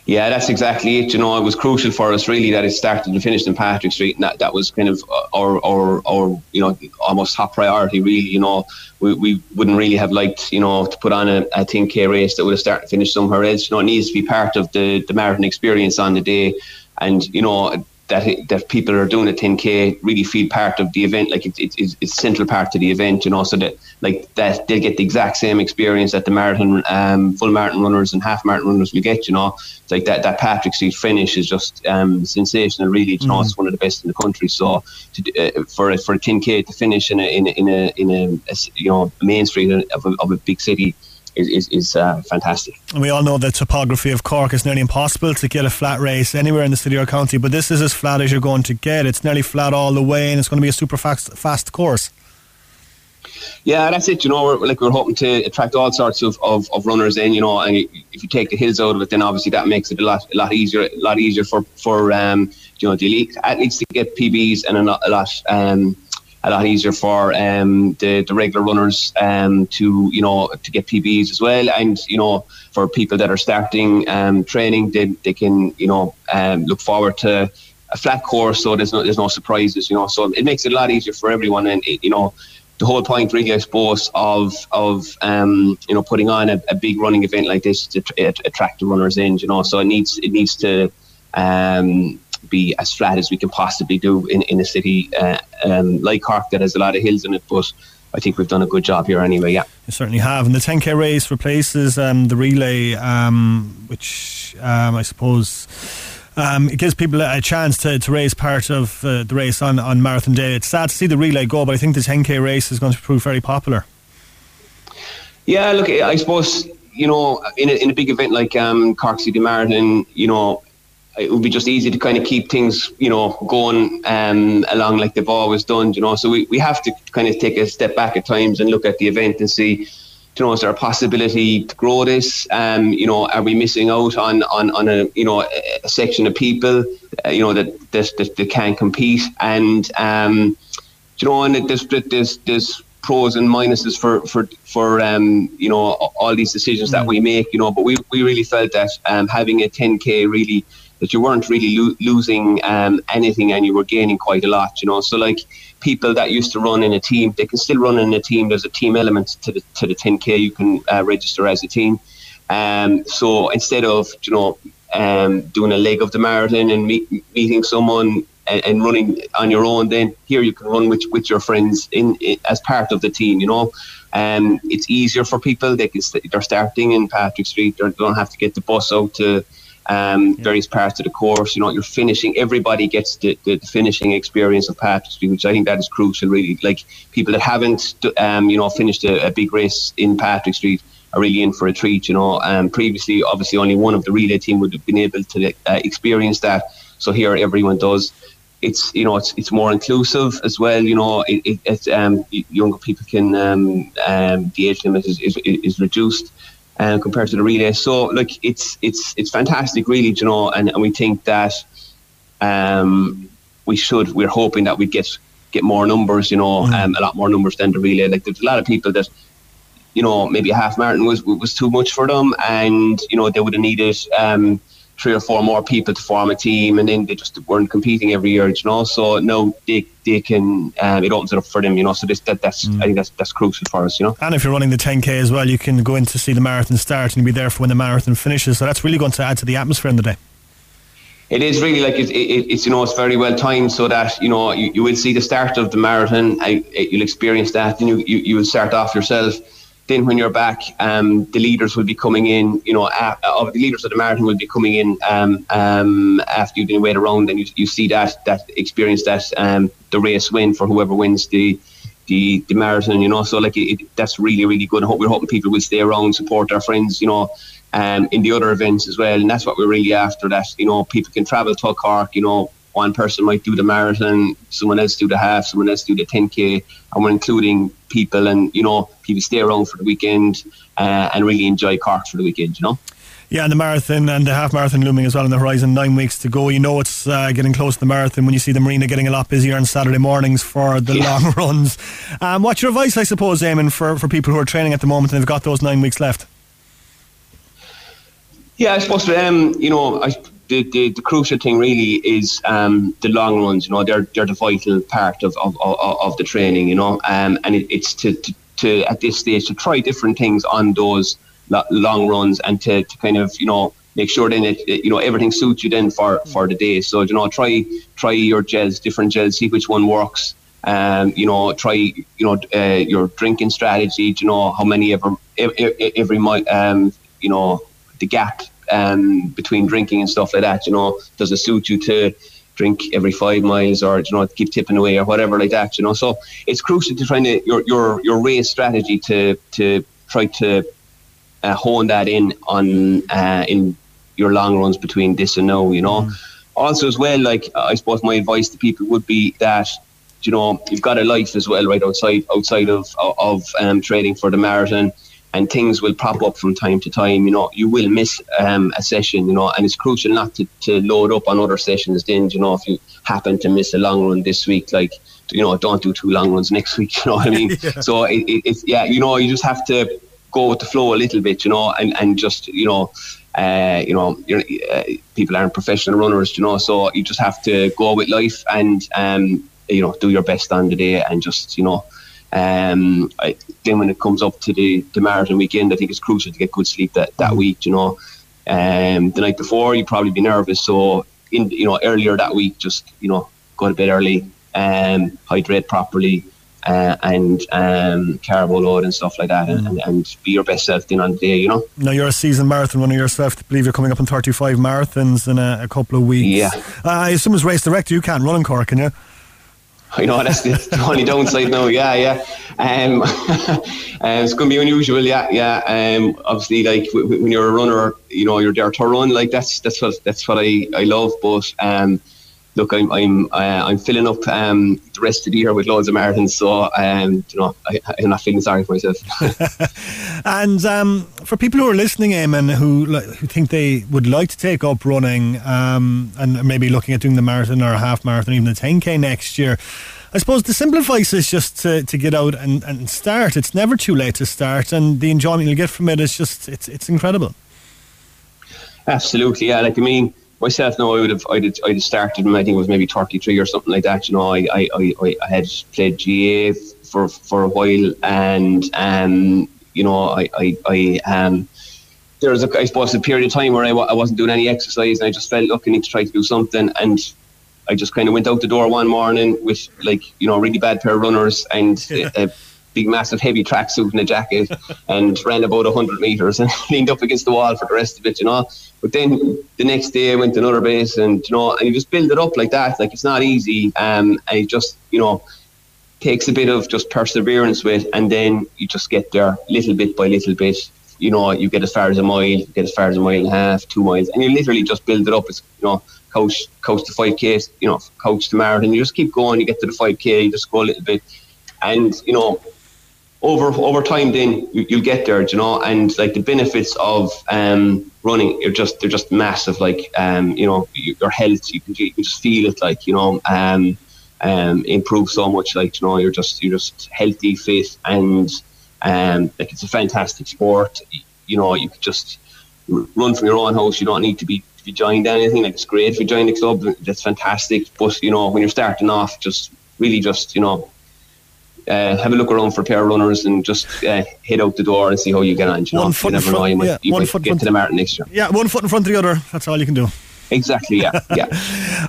Yeah, that's exactly it. You know, it was crucial for us really that it started and finished in Patrick Street, and that, that was kind of our, our, our, you know, almost top priority. Really, you know, we, we wouldn't really have liked, you know, to put on a, a 10k race that would have started and finished somewhere else. You know, it needs to be part of the the marathon experience on the day, and you know, that that people are doing a 10k really feel part of the event like it's it's it's central part to the event you know so that like that they'll get the exact same experience that the marathon um, full marathon runners and half marathon runners will get you know. It's like that that Patrick Street finish is just um, sensational really. You know mm. it's one of the best in the country. So to, uh, for for a 10k to finish in a in a in a, in a, a you know main street of a, of a big city is, is, is uh, fantastic. And we all know the topography of Cork is nearly impossible to get a flat race anywhere in the city or county, but this is as flat as you're going to get. It's nearly flat all the way, and it's going to be a super fast, fast course. Yeah, that's it. You know, we're, like we're hoping to attract all sorts of, of, of, runners in. You know, and if you take the hills out of it, then obviously that makes it a lot a lot easier a lot easier for for um, you know the elite athletes to get PBs and a lot, a lot um, a lot easier for um, the the regular runners um, to you know to get PBs as well, and you know for people that are starting um, training, they they can you know um, look forward to a flat course, so there's no there's no surprises, you know. So it makes it a lot easier for everyone, and it, you know the whole point, really, I suppose, of of um, you know putting on a, a, big running event like this to attract the runners in, you know. So it needs it needs to um, be as flat as we can possibly do in, in a city uh, um, like Cork that has a lot of hills in it. But I think we've done a good job here anyway. Yeah, you certainly have. And the 10k race replaces um, the relay, um, which um, I suppose. Um, it gives people a chance to, to raise part of uh, the race on, on marathon day. It's sad to see the relay go, but I think the 10k race is going to prove very popular. Yeah, look, I suppose you know, in a, in a big event like um, Cork City Marathon, you know, it would be just easy to kind of keep things, you know, going um, along like they've always done, you know. So we, we have to kind of take a step back at times and look at the event and see, you know, is there a possibility to grow this? Um, you know, are we missing out on, on, on a, you know, a, section of people, uh, you know, that, that, that, that can't compete? And, um, you know, and there's, there's, there's pros and minuses for, for, for um, you know, all these decisions that mm. we make, you know, but we, we really felt that um, having a 10K really – that you weren't really lo- losing um, anything and you were gaining quite a lot, you know. So like people that used to run in a team, they can still run in a team. There's a team element to the to the 10k. You can uh, register as a team. Um, so instead of you know um, doing a leg of the marathon and meet, meeting someone and, and, running on your own, then here you can run with with your friends in, in as part of the team. You know. Um, it's easier for people. They can st- they're starting in Patrick Street. They don't have to get the bus out to um, yeah. various parts of the course. You know, you're finishing. Everybody gets the, the, finishing experience of Patrick Street, which I think that is crucial. Really, like people that haven't, um, you know, finished a, a, big race in Patrick Street are really in for a treat. You know, um, previously, obviously, only one of the relay team would have been able to uh, experience that. So here, everyone does. It's you know it's it's more inclusive as well. You know, it, it, it um, younger people can um, um, the age limit is, is, is reduced um, compared to the relay. So like it's it's it's fantastic, really, you know, and, and we think that um, we should. We're hoping that we get get more numbers, you know, Mm. um, a lot more numbers than the relay. Like there's a lot of people that, you know, maybe a half marathon was was too much for them, and you know they would have needed um, three or four more people to form a team, and then they just weren't competing every year, you know. So no, they they can um, it opens it up for them, you know. So this that that's I think that's that's crucial for us, you know. And if you're running the 10k as well, you can go in to see the marathon start and be there for when the marathon finishes. So that's really going to add to the atmosphere in the day. It is really like it, it, it's you know it's very well timed so that you know you, you will see the start of the marathon. I, you'll experience that, and you, you you will start off yourself. Then when you're back, um, the leaders will be coming in. You know, uh, of the leaders of the marathon will be coming in um, um, after you've been wait around, and you, you see that that experience that um, the race win for whoever wins the the, the marathon. You know, so like it, it, that's really really good. I hope we're hoping people will stay around, support our friends. You know, um, in the other events as well. And that's what we're really after. That you know, people can travel to Cork. You know, one person might do the marathon, someone else do the half, someone else do the 10k, and we're including people and you know people stay around for the weekend uh, and really enjoy Cork for the weekend. You know. Yeah, and the marathon and the half marathon looming as well on the horizon. Nine weeks to go. You know it's uh, getting close to the marathon when you see the marina getting a lot busier on Saturday mornings for the long runs. Um, what's your advice, I suppose, Eamon, for, for people who are training at the moment and they've got those nine weeks left? Yeah, I suppose um, you know I, the, the the crucial thing really is um, the long runs. You know, they're they're the vital part of of, of, of the training. You know, um, and it, it's to, to to at this stage to try different things on those long runs and to, to kind of you know make sure then it, it- you know everything suits you then for for the day. So you know try try your gels, different gels, see which one works. Um, you know, try you know uh, your drinking strategy. You know how many ever every, every mi- um, you know the gap um, between drinking and stuff like that. You know, does it suit you to drink every five miles or you know keep tipping away or whatever like that? You know, so it's crucial to trying to your your your race strategy to to try to uh, hone that in on uh, in your long runs between this and now. You know, also as well, like I suppose my advice to people would be that you know you've got a life as well right outside outside of of um, training for the marathon and things will pop up from time to time you know you will miss um, a session you know and it's crucial not to, to load up on other sessions then you know if you happen to miss a long run this week like you know don't do two long runs next week you know what I mean so it, it, it's yeah you know you just have to go with the flow a little bit you know and, and just you know uh, you know, you're, uh, people aren't professional runners, you know, so you just have to go with life and, um, you know, do your best on the day and just, you know, um, I, then when it comes up to the, the marathon weekend, I think it's crucial to get good sleep that, that week, you know. Um, the night before, you'd probably be nervous, so in you know earlier that week, just you know go to bed early, um, hydrate properly, uh, and um, carbo load and stuff like that, and, and, and be your best self then on the day, you know. Now, you're a season marathon runner yourself. I believe you're coming up on 35 marathons in a, a couple of weeks. Yeah. Uh, if someone's race director, you can't run in Cork, can you? I know that's the, only downside now. Yeah, yeah. Um, um, it's going to be unusual. Yeah, yeah. Um, obviously, like w- when you're a runner, you know you're there to run. Like that's that's what that's what I, I love. But um, look, I'm I'm uh, I'm filling up um, the rest of the year with loads of marathons. So um, you know I, I'm not feeling sorry for myself. And um, for people who are listening, Eamon, who who think they would like to take up running um, and maybe looking at doing the marathon or a half marathon, even the 10k next year, I suppose the simple advice is just to, to get out and, and start. It's never too late to start, and the enjoyment you'll get from it is just it's it's incredible. Absolutely, yeah. Like I mean, myself now, I would have, I'd, I'd have started. when I think it was maybe thirty three or something like that. You know, I, I, I, I- I had played GAA for for a while, and um, you know, I, I, I um. There was, a, I suppose, a period of time where I, I wasn't doing any exercise, and I just felt, look, I need to try to do something. And I just kind of went out the door one morning with, like, you know, a really bad pair of runners and a, a big, massive, heavy tracksuit and a jacket, and ran about 100 metres and leaned up against the wall for the rest of it, you know. But then the next day I went to another base, and, you know, and you just build it up like that. Like, it's not easy. Um, and it just, you know, takes a bit of just perseverance with, and then you just get there little bit by little bit. You know, you get as far as a mile, you get as far as a mile and a half, two miles, and you literally just build it up. It's you know, coach, coach to five k, you know, coach to marathon. You just keep going. You get to the five k, you just go a little bit, and you know, over over time, then you, will get there, you know. And like the benefits of um, running, are just they're just massive. Like um, you know, your health, you can you can just feel it. Like you know, um, um, improve so much. Like you know, you're just you're just healthy, fit, and um, like it's a fantastic sport. You know, you could just run from your own house. You don't need to be to be joined anything. Like it's great if you join the club. That's fantastic. But you know, when you're starting off, just really just you know uh, have a look around for pair runners and just uh, head out the door and see how you get on. You, know? you never front, know, you might, yeah, you might get to the marathon next year. Yeah, one foot in front of the other. That's all you can do. Exactly, yeah. yeah.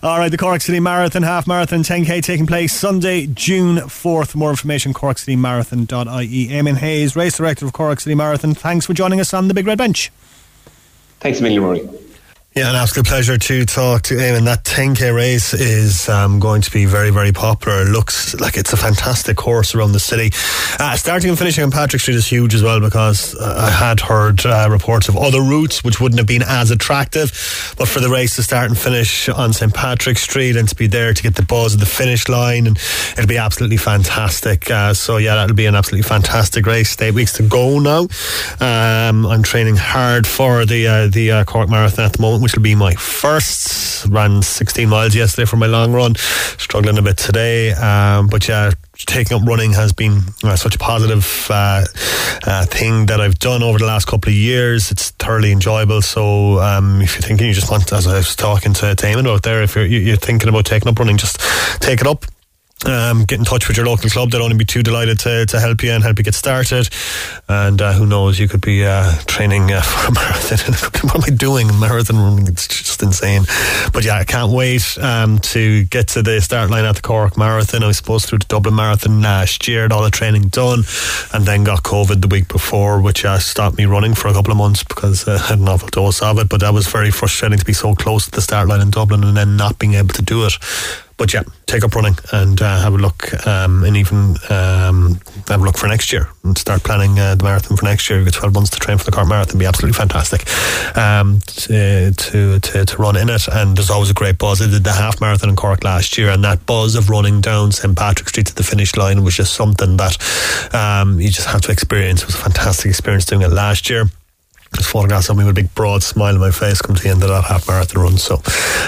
all right, the Cork City Marathon, half marathon, 10k taking place Sunday, June 4th. More information, corkcitymarathon.ie. Eamon Hayes, race director of Cork City Marathon, thanks for joining us on the Big Red Bench. Thanks a million, Rory. Yeah, an absolute pleasure to talk to. And that 10k race is um, going to be very, very popular. It looks like it's a fantastic course around the city. Uh, starting and finishing on Patrick Street is huge as well because uh, I had heard uh, reports of other routes which wouldn't have been as attractive. But for the race to start and finish on St. Patrick Street and to be there to get the buzz of the finish line, and it'll be absolutely fantastic. Uh, so, yeah, that'll be an absolutely fantastic race. Eight weeks to go now. Um, I'm training hard for the, uh, the uh, Cork Marathon at the moment which will be my first. Ran 16 miles yesterday for my long run. Struggling a bit today. Um, but yeah, taking up running has been uh, such a positive uh, uh, thing that I've done over the last couple of years. It's thoroughly enjoyable. So um, if you're thinking you just want, as I was talking to, Eamon out there, if you're, you're thinking about taking up running, just take it up um, get in touch with your local club. They'll only be too delighted to, to help you and help you get started. And uh, who knows, you could be uh, training uh, for a marathon. what am I doing? Marathon running? It's just insane. But yeah, I can't wait um, to get to the start line at the Cork Marathon. I was supposed to do the Dublin Marathon last year, all the training done, and then got COVID the week before, which uh, stopped me running for a couple of months because uh, I had an awful dose of it. But that was very frustrating to be so close to the start line in Dublin and then not being able to do it. But yeah, take up running and uh, have a look, um, and even um, have a look for next year and start planning uh, the marathon for next year. You've got 12 months to train for the Cork Marathon, be absolutely fantastic um, to, to, to, to, run in it. And there's always a great buzz. I did the half marathon in Cork last year, and that buzz of running down St Patrick Street to the finish line was just something that um, you just have to experience. It was a fantastic experience doing it last year. Just photographs of me with a big broad smile on my face come to the end of that half marathon run. So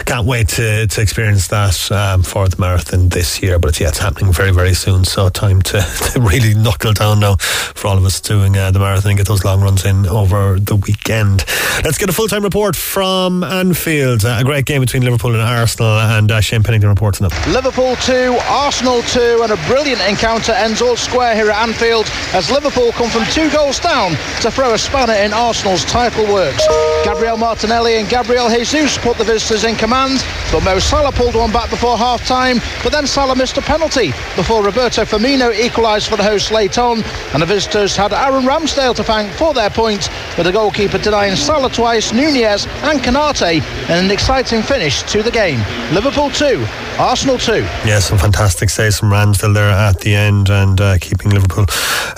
can't wait to, to experience that um, for the marathon this year. But it's, yeah, it's happening very, very soon. So time to, to really knuckle down now for all of us doing uh, the marathon and get those long runs in over the weekend. Let's get a full time report from Anfield. Uh, a great game between Liverpool and Arsenal, and uh, Shane Pennington reports on it. Liverpool 2, Arsenal 2, and a brilliant encounter ends all square here at Anfield as Liverpool come from two goals down to throw a spanner in Arsenal Arsenal's title works. Gabriel Martinelli and Gabriel Jesus put the visitors in command, but Mo Salah pulled one back before half time. But then Salah missed a penalty before Roberto Firmino equalised for the hosts late on, and the visitors had Aaron Ramsdale to thank for their point, with the goalkeeper denying Salah twice, Nunez and Konate, and an exciting finish to the game. Liverpool 2, Arsenal 2. Yeah, some fantastic saves from Ramsdale there at the end and uh, keeping Liverpool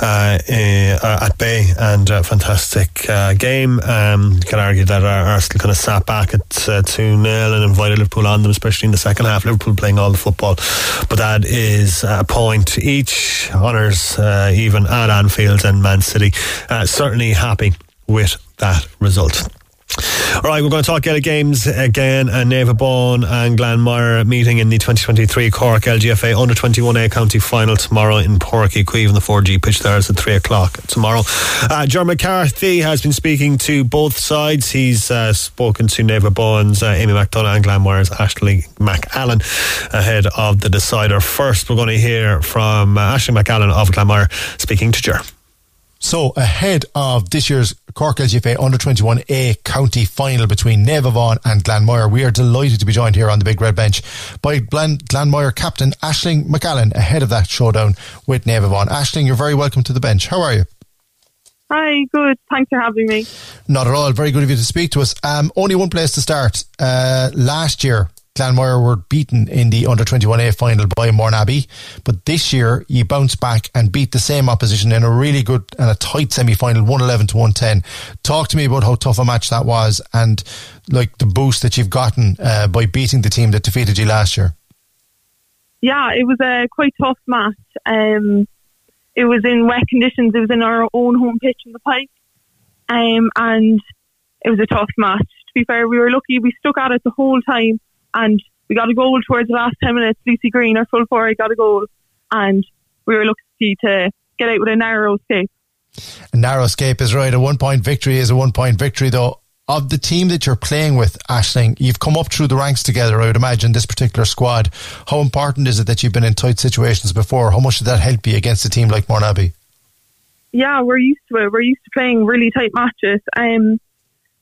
uh, uh, at bay and uh, fantastic uh, game. Um, you can argue that Arsenal kind of sat back at uh, 2 0 and invited Liverpool on them, especially in the second half. Liverpool playing all the football. But that is a point each. Honours even at Anfield and Man City. Certainly happy with that result. All right, we're going to talk Gaelic games again. And Naomh Abán and Glanmire meeting in the 2023 Cork LGFA Under 21A County Final tomorrow in Uí Chaoimh in the 4G pitch there is at 3 o'clock tomorrow. Uh, McCarthy has been speaking to both sides. He's uh, spoken to Naomh Abán's uh, Amy McDonagh and Glanmire's Ashley McAllen ahead of the decider. First, we're going to hear from uh, Ashley McAllen of Glanmire speaking to Ger. So, ahead of this year's Cork LGFA Under 21A County Final between Abán and Glanmire, we are delighted to be joined here on the Big Red Bench by Glen- Glanmire captain Ashling McAllen ahead of that showdown with Abán. Ashling, you're very welcome to the bench. How are you? Hi, good. Thanks for having me. Not at all. Very good of you to speak to us. Um, only one place to start. Uh, last year, Glanmire were beaten in the under 21A final by Mourneabbey, but this year you bounced back and beat the same opposition in a really good and a tight semi final, 111 to 110. Talk to me about how tough a match that was and like the boost that you've gotten uh, by beating the team that defeated you last year. Yeah, it was a quite tough match. Um, it was in wet conditions. It was in our own home pitch in the Pike, um, and it was a tough match. To be fair, we were lucky. We stuck at it the whole time, and we got a goal towards the last ten minutes. Lucy Green, our full forward, got a goal, and we were lucky to get out with a narrow escape. A narrow escape is right. A one point victory is a one point victory, though. Of the team that you're playing with, Ashling, you've come up through the ranks together, I would imagine, this particular squad. How important is it that you've been in tight situations before? How much did that help you against a team like Mourneabbey? Yeah, we're used to it. We're used to playing really tight matches. Um,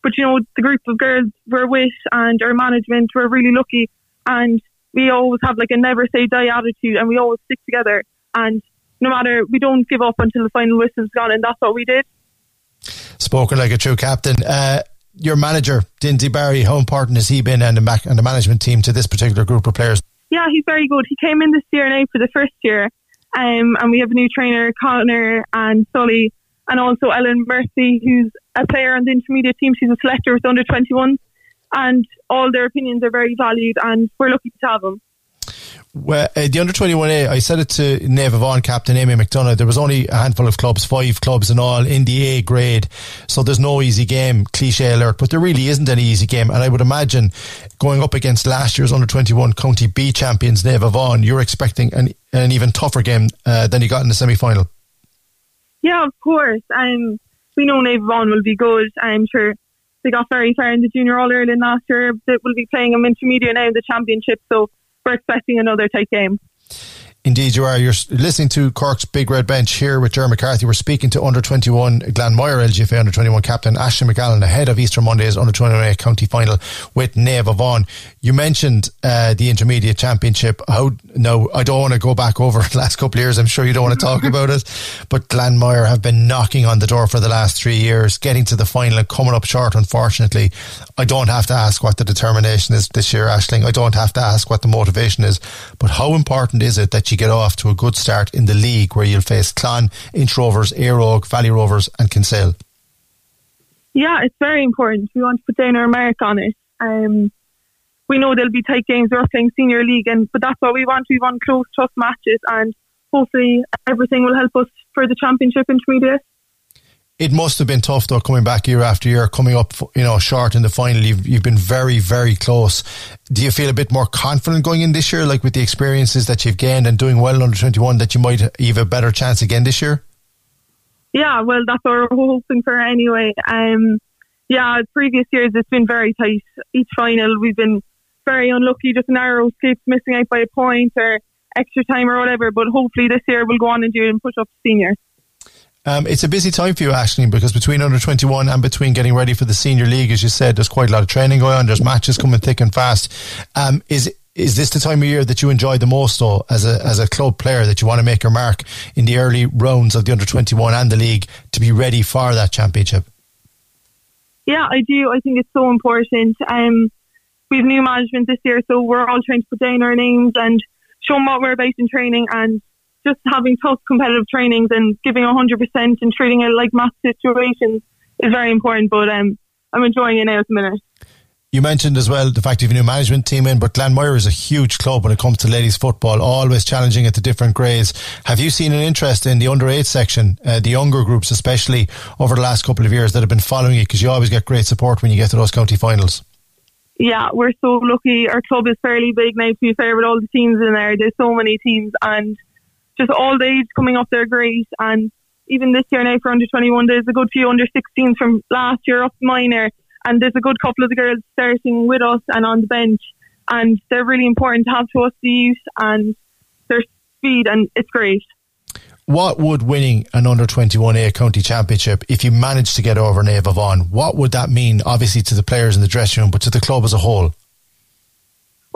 but, you know, the group of girls we're with and our management, we're really lucky. And we always have like a never say die attitude and we always stick together. And no matter, we don't give up until the final whistle's gone. And that's what we did. Spoken like a true captain. Uh, your manager, Dinty Barry, how important has he been and the, and the management team to this particular group of players? Yeah, he's very good. He came in this year now for the first year, um, and we have a new trainer, Connor and Sully, and also Ellen Murphy, who's a player on the intermediate team. She's a selector with under 21, and all their opinions are very valued, and we're lucky to have them. Well, uh, the under 21A, I said it to Naomh Abán captain Amy McDonagh. There was only a handful of clubs, five clubs in all in the A grade. So there's no easy game, cliche alert, but there really isn't any easy game. And I would imagine going up against last year's under 21 County B champions, Naomh Abán, you're expecting an, an even tougher game uh, than you got in the semi final. Yeah, of course. Um, we know Naomh Abán will be good. I'm sure they got very far in the junior all Ireland last year. They will be playing them intermediate now in the championship. So we're expecting another tight game. Indeed, you are. You're listening to Cork's Big Red Bench here with Ger McCarthy. We're speaking to under 21 Glanmire LGFA under 21 captain Ashling McGallen ahead of Easter Monday's under 21 county final with Naomh Abán. You mentioned uh, the intermediate championship. How no, I don't want to go back over the last couple of years. I'm sure you don't want to talk about it, but Glanmire have been knocking on the door for the last three years, getting to the final and coming up short. Unfortunately, I don't have to ask what the determination is this year, Ashling. I don't have to ask what the motivation is, but how important is it that you get off to a good start in the league where you'll face Clan, Inch Rovers, Éire Óg, Valley Rovers, and Kinsale? Yeah, it's very important. We want to put down our mark on it. Um, we know there'll be tight games. We're playing senior league, and but that's what we want. We want close, tough matches, and hopefully everything will help us for the championship intermediate. It must have been tough though, coming back year after year, coming up, you know, short in the final. You've you've been very, very close. Do you feel a bit more confident going in this year, like with the experiences that you've gained and doing well under twenty one, that you might have a better chance again this year? Yeah, well, that's what we're hoping for anyway. Um, yeah, previous years it's been very tight. Each final we've been very unlucky, just narrow escapes, missing out by a point or extra time or whatever. But hopefully this year we'll go on and do it and push up senior. Um, it's a busy time for you, Ashley, because between under 21 and between getting ready for the senior league, as you said, there's quite a lot of training going on. There's matches coming thick and fast. Um, is is this the time of year that you enjoy the most, though, as a as a club player, that you want to make your mark in the early rounds of the under 21 and the league to be ready for that championship? Yeah, I do. I think it's so important. Um, we have new management this year, so we're all trying to put down our names and show them what we're about in training and just having tough competitive trainings and giving 100% and treating it like match situations is very important. But um, I'm enjoying it now at the minute. You mentioned as well the fact you have a new management team in, but Glanmire is a huge club when it comes to ladies football, always challenging at the different grades. Have you seen an interest in the under eight section, uh, the younger groups especially, over the last couple of years that have been following you? Because you always get great support when you get to those county finals. Yeah, we're so lucky. Our club is fairly big now, to be fair, with all the teams in there. There's so many teams, and just all the age coming up there great. And even this year now for under 21, there's a good few under 16s from last year up minor. And there's a good couple of the girls starting with us and on the bench. And they're really important to have to us, the youth, and their speed, and it's great. What would winning an under 21A county championship, if you managed to get over Naomh Abán, what would that mean, obviously, to the players in the dressing room, but to the club as a whole?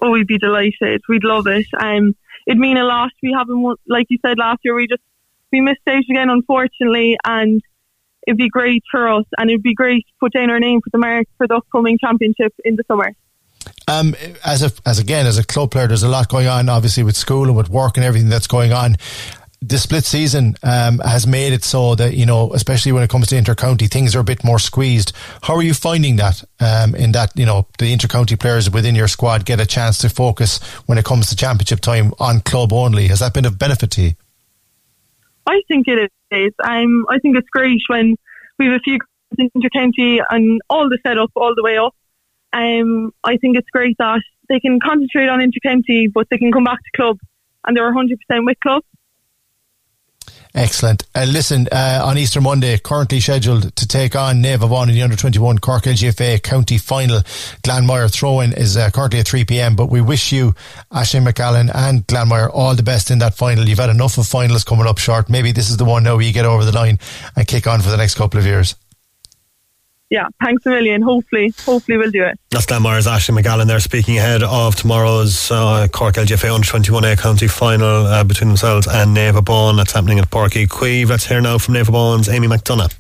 Oh, we'd be delighted. We'd love it. Um, it'd mean a lot. We haven't, won, like you said last year, we just we missed out again, unfortunately, and it'd be great for us, and it'd be great to put down our name for the mark for the upcoming championship in the summer. Um, as a, as again as a club player, there's a lot going on, obviously with school and with work and everything that's going on. The split season um, has made it so that you know, especially when it comes to intercounty, things are a bit more squeezed. How are you finding that? Um, in that you know, the intercounty players within your squad get a chance to focus when it comes to championship time on club only. Has that been of benefit to you? I think it is. Um, I think it's great when we have a few intercounty and all the setup all the way up. Um, I think it's great that they can concentrate on intercounty, but they can come back to club and they're 100% with club. Excellent. Uh, listen, uh, on Easter Monday, currently scheduled to take on Naomh Abán in the under 21 Cork LGFA county final. Glanmire throw-in is uh, currently at 3 p.m. But we wish you, Ashley McAllen and Glanmire, all the best in that final. You've had enough of finals coming up short. Maybe this is the one now where you get over the line and kick on for the next couple of years yeah, thanks a million. Hopefully, hopefully we'll do it. That's Glanmire's Ashley McGallen there speaking ahead of tomorrow's uh, Cork LGFA under 21A county final uh, between themselves and Naomh Abán. That's happening at Páirc Uí Chaoimh. Let's hear now from Naomh Abán's Amy McDonagh.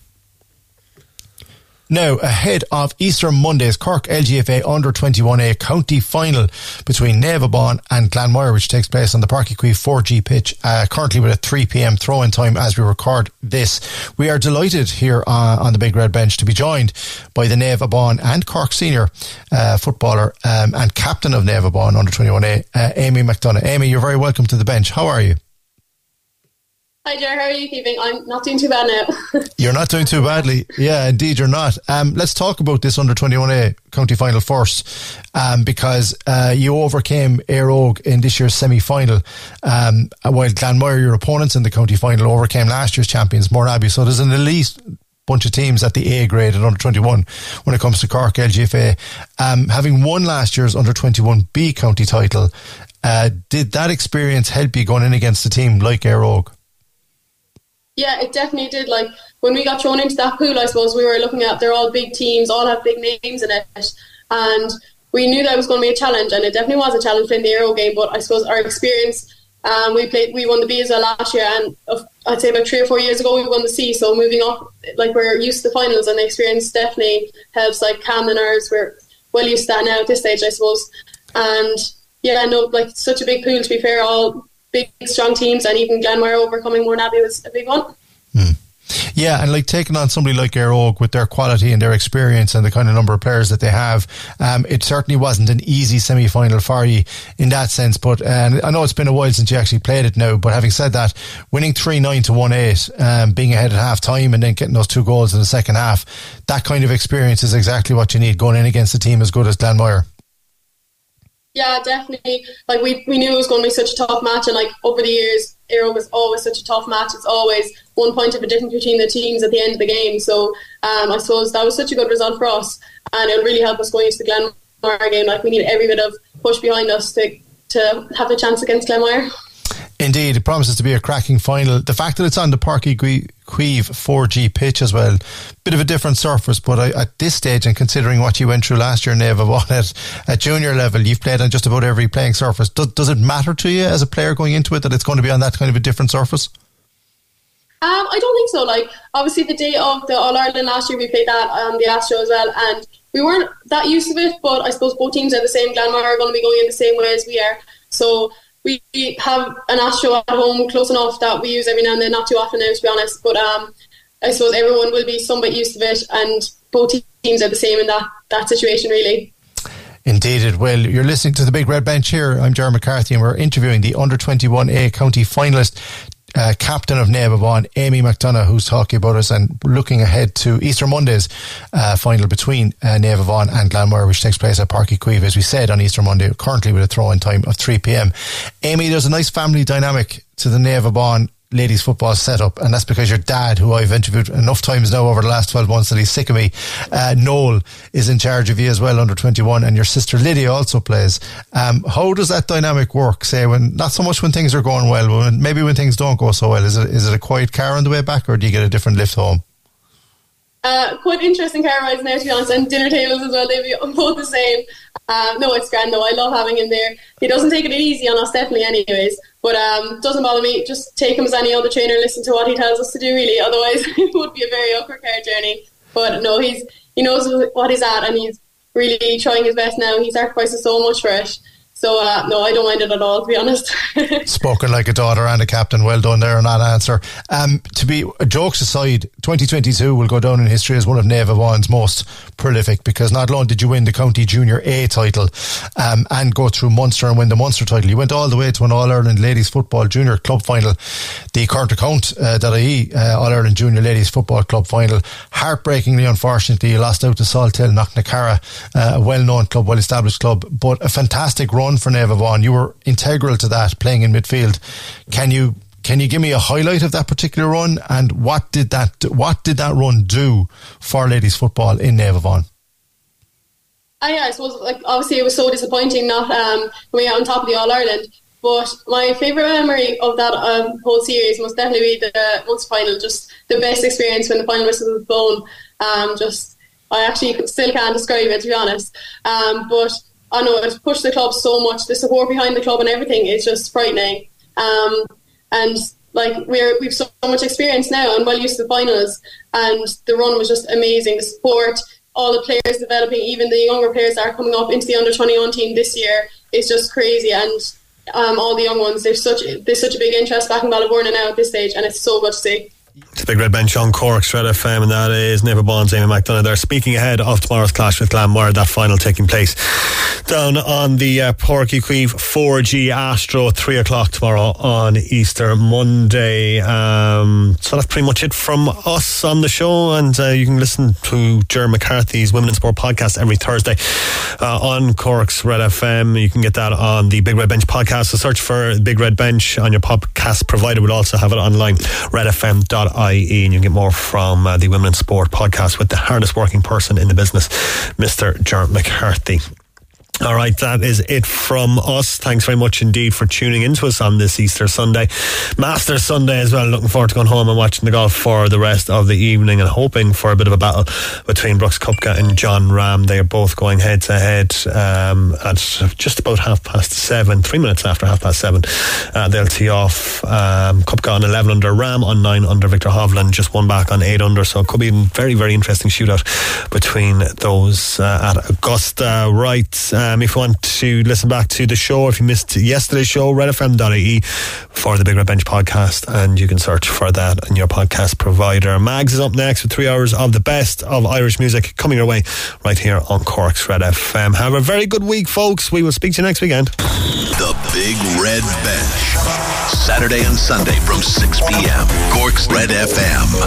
Now, ahead of Easter Monday's Cork LGFA Under 21A County Final between Naomh Abán and Glanmire, which takes place on the Uí Chaoimh 4G pitch, uh, currently with a 3pm throw-in time as we record this. We are delighted here uh, on the Big Red Bench to be joined by the Naomh Abán and Cork senior uh, footballer um, and captain of Naomh Abán Under 21A, uh, Amy McDonagh. Amy, you're very welcome to the bench. How are you? Hi, Ger. How are you keeping? I'm not doing too bad now. you're not doing too badly. Yeah, indeed, you're not. Um, let's talk about this under 21A county final first, um, because uh, you overcame Éire Óg in this year's semi final, um, while Glanmire, your opponents in the county final, overcame last year's champions, Mourneabbey. So there's an elite bunch of teams at the A grade at under 21 when it comes to Cork LGFA. Um, having won last year's under 21B county title, uh, did that experience help you going in against a team like Éire Óg? Yeah, it definitely did. Like when we got thrown into that pool, I suppose we were looking at they're all big teams, all have big names in it, and we knew that was going to be a challenge, and it definitely was a challenge in the Éire Óg game. But I suppose our experience, um, we played, we won the B as well last year, and I'd say about three or four years ago we won the C. So moving up, like we're used to the finals, and the experience definitely helps. Like Cam and ours, we're well used to that now at this stage, I suppose. And yeah, no, like such a big pool. To be fair, all big, strong teams, and even Glanmire overcoming Mourneabbey was a big one. Hmm. Yeah, and like taking on somebody like Éire Óg with their quality and their experience and the kind of number of players that they have, um, it certainly wasn't an easy semi final for you in that sense. But uh, I know it's been a while since you actually played it now. But having said that, winning 3 9 to 1 8, um, being ahead at half time and then getting those two goals in the second half, that kind of experience is exactly what you need going in against a team as good as Glanmire. Yeah, definitely. Like we, we knew it was going to be such a tough match, and like over the years, Óg was always such a tough match. It's always one point of a difference between the teams at the end of the game. So um, I suppose that was such a good result for us, and it'll really help us going into the Glanmire game. Like we need every bit of push behind us to to have a chance against Glanmire. Indeed, it promises to be a cracking final. The fact that it's on the Páirc Chaoimh 4G pitch as well, bit of a different surface, but I, at this stage, and considering what you went through last year, Naomh Abán, at, at junior level, you've played on just about every playing surface. Does, does it matter to you as a player going into it that it's going to be on that kind of a different surface? Um, I don't think so. Like, obviously, the day of the All Ireland last year, we played that on the Astro as well, and we weren't that used to it, but I suppose both teams are the same. Glanmire are going to be going in the same way as we are. So we have an Astro at home close enough that we use every now and then, not too often now to be honest. But um, I suppose everyone will be somewhat used to it, and both teams are the same in that that situation, really. Indeed, it will. You're listening to the Big Red Bench here. I'm Jerry McCarthy, and we're interviewing the under 21A county finalist uh, captain of Abán, Amy McDonagh, who's talking about us and looking ahead to Easter Monday's uh, final between uh, Abán and Glanmire, which takes place at Páirc Uí Chaoimh, as we said, on Easter Monday, currently with a throw-in time of 3 p.m. Amy, there's a nice family dynamic to the Abán ladies football setup, and that's because your dad, who I've interviewed enough times now over the last 12 months that he's sick of me, uh, Noel, is in charge of you as well under 21, and your sister Lydia also plays. Um, how does that dynamic work, say, when not so much when things are going well, but when, maybe when things don't go so well? Is it, is it a quiet car on the way back, or do you get a different lift home? Uh, quite interesting car rides now, to be honest, and dinner tables as well. They'd be both the same. Um, no, it's grand though. I love having him there. He doesn't take it easy on us, definitely, anyways. But um, doesn't bother me. Just take him as any other trainer. Listen to what he tells us to do. Really, otherwise it would be a very awkward car journey. But no, he's he knows what he's at, and he's really trying his best now. He sacrifices so much for it. So uh, no, I don't mind it at all, to be honest. Spoken like a daughter and a captain. Well done there on that answer. Um, to be jokes aside, 2022 will go down in history as one of Naomh Abán's most prolific because not only did you win the county junior A title um, and go through Munster and win the Munster title, you went all the way to an All Ireland ladies football junior club final, the Current Account uh, .ie uh, All Ireland junior ladies football club final. Heartbreakingly, unfortunately, you lost out to Salthill Knocknacarra, uh, a well-known club, well-established club, but a fantastic run for Naomh Abán. You were integral to that, playing in midfield. Can you can you give me a highlight of that particular run and what did that what did that run do for ladies football in Naomh Abán? I, yeah, I suppose like obviously it was so disappointing not um, coming out on top of the All Ireland. But my favourite memory of that um, whole series must definitely be the Munster final. Just the best experience when the final whistle was blown. Um, just I actually still can't describe it to be honest. Um, but I know it's pushed the club so much. The support behind the club and everything is just frightening. Um, and like we're we've so much experience now and well used to the finals, and the run was just amazing. The support, all the players developing, even the younger players that are coming up into the under twenty one team this year is just crazy. And um, all the young ones, there's such there's such a big interest back in Ballybor now at this stage, and it's so good to see. It's Big Red Bench on Cork's Red FM, and that is Naomh Abán's, Amy McDonagh. They're Speaking ahead of tomorrow's clash with Glanmire, that final taking place down on the uh, Uí Chaoimh 4G Astro, 3 o'clock tomorrow on Easter Monday. Um, so that's pretty much it from us on the show, and uh, you can listen to Ger McCarthy's Women in Sport podcast every Thursday uh, on Cork's Red FM. You can get that on the Big Red Bench podcast. So search for Big Red Bench on your podcast provider. We'll also have it online, redfm.com ie and you get more from uh, the Women in Sport podcast with the hardest working person in the business, Mr. Ger McCarthy. All right, that is it from us. Thanks very much indeed for tuning in to us on this Easter Sunday. Master Sunday as well. Looking forward to going home and watching the golf for the rest of the evening and hoping for a bit of a battle between Brooks Koepka and Jon Rahm. They are both going head to head at just about half past seven, three minutes after half past seven. Uh, they'll tee off um, Koepka on 11 under, Rahm on 9 under, Viktor Hovland just one back on 8 under. So it could be a very, very interesting shootout between those uh, at Augusta. Right. Uh, um, if you want to listen back to the show, if you missed yesterday's show, redfm.ie for the Big Red Bench podcast, and you can search for that on your podcast provider. Mags is up next with three hours of the best of Irish music coming your way right here on Cork's Red FM. Have a very good week, folks. We will speak to you next weekend. The Big Red Bench. Saturday and Sunday from 6 p.m. Cork's Red FM.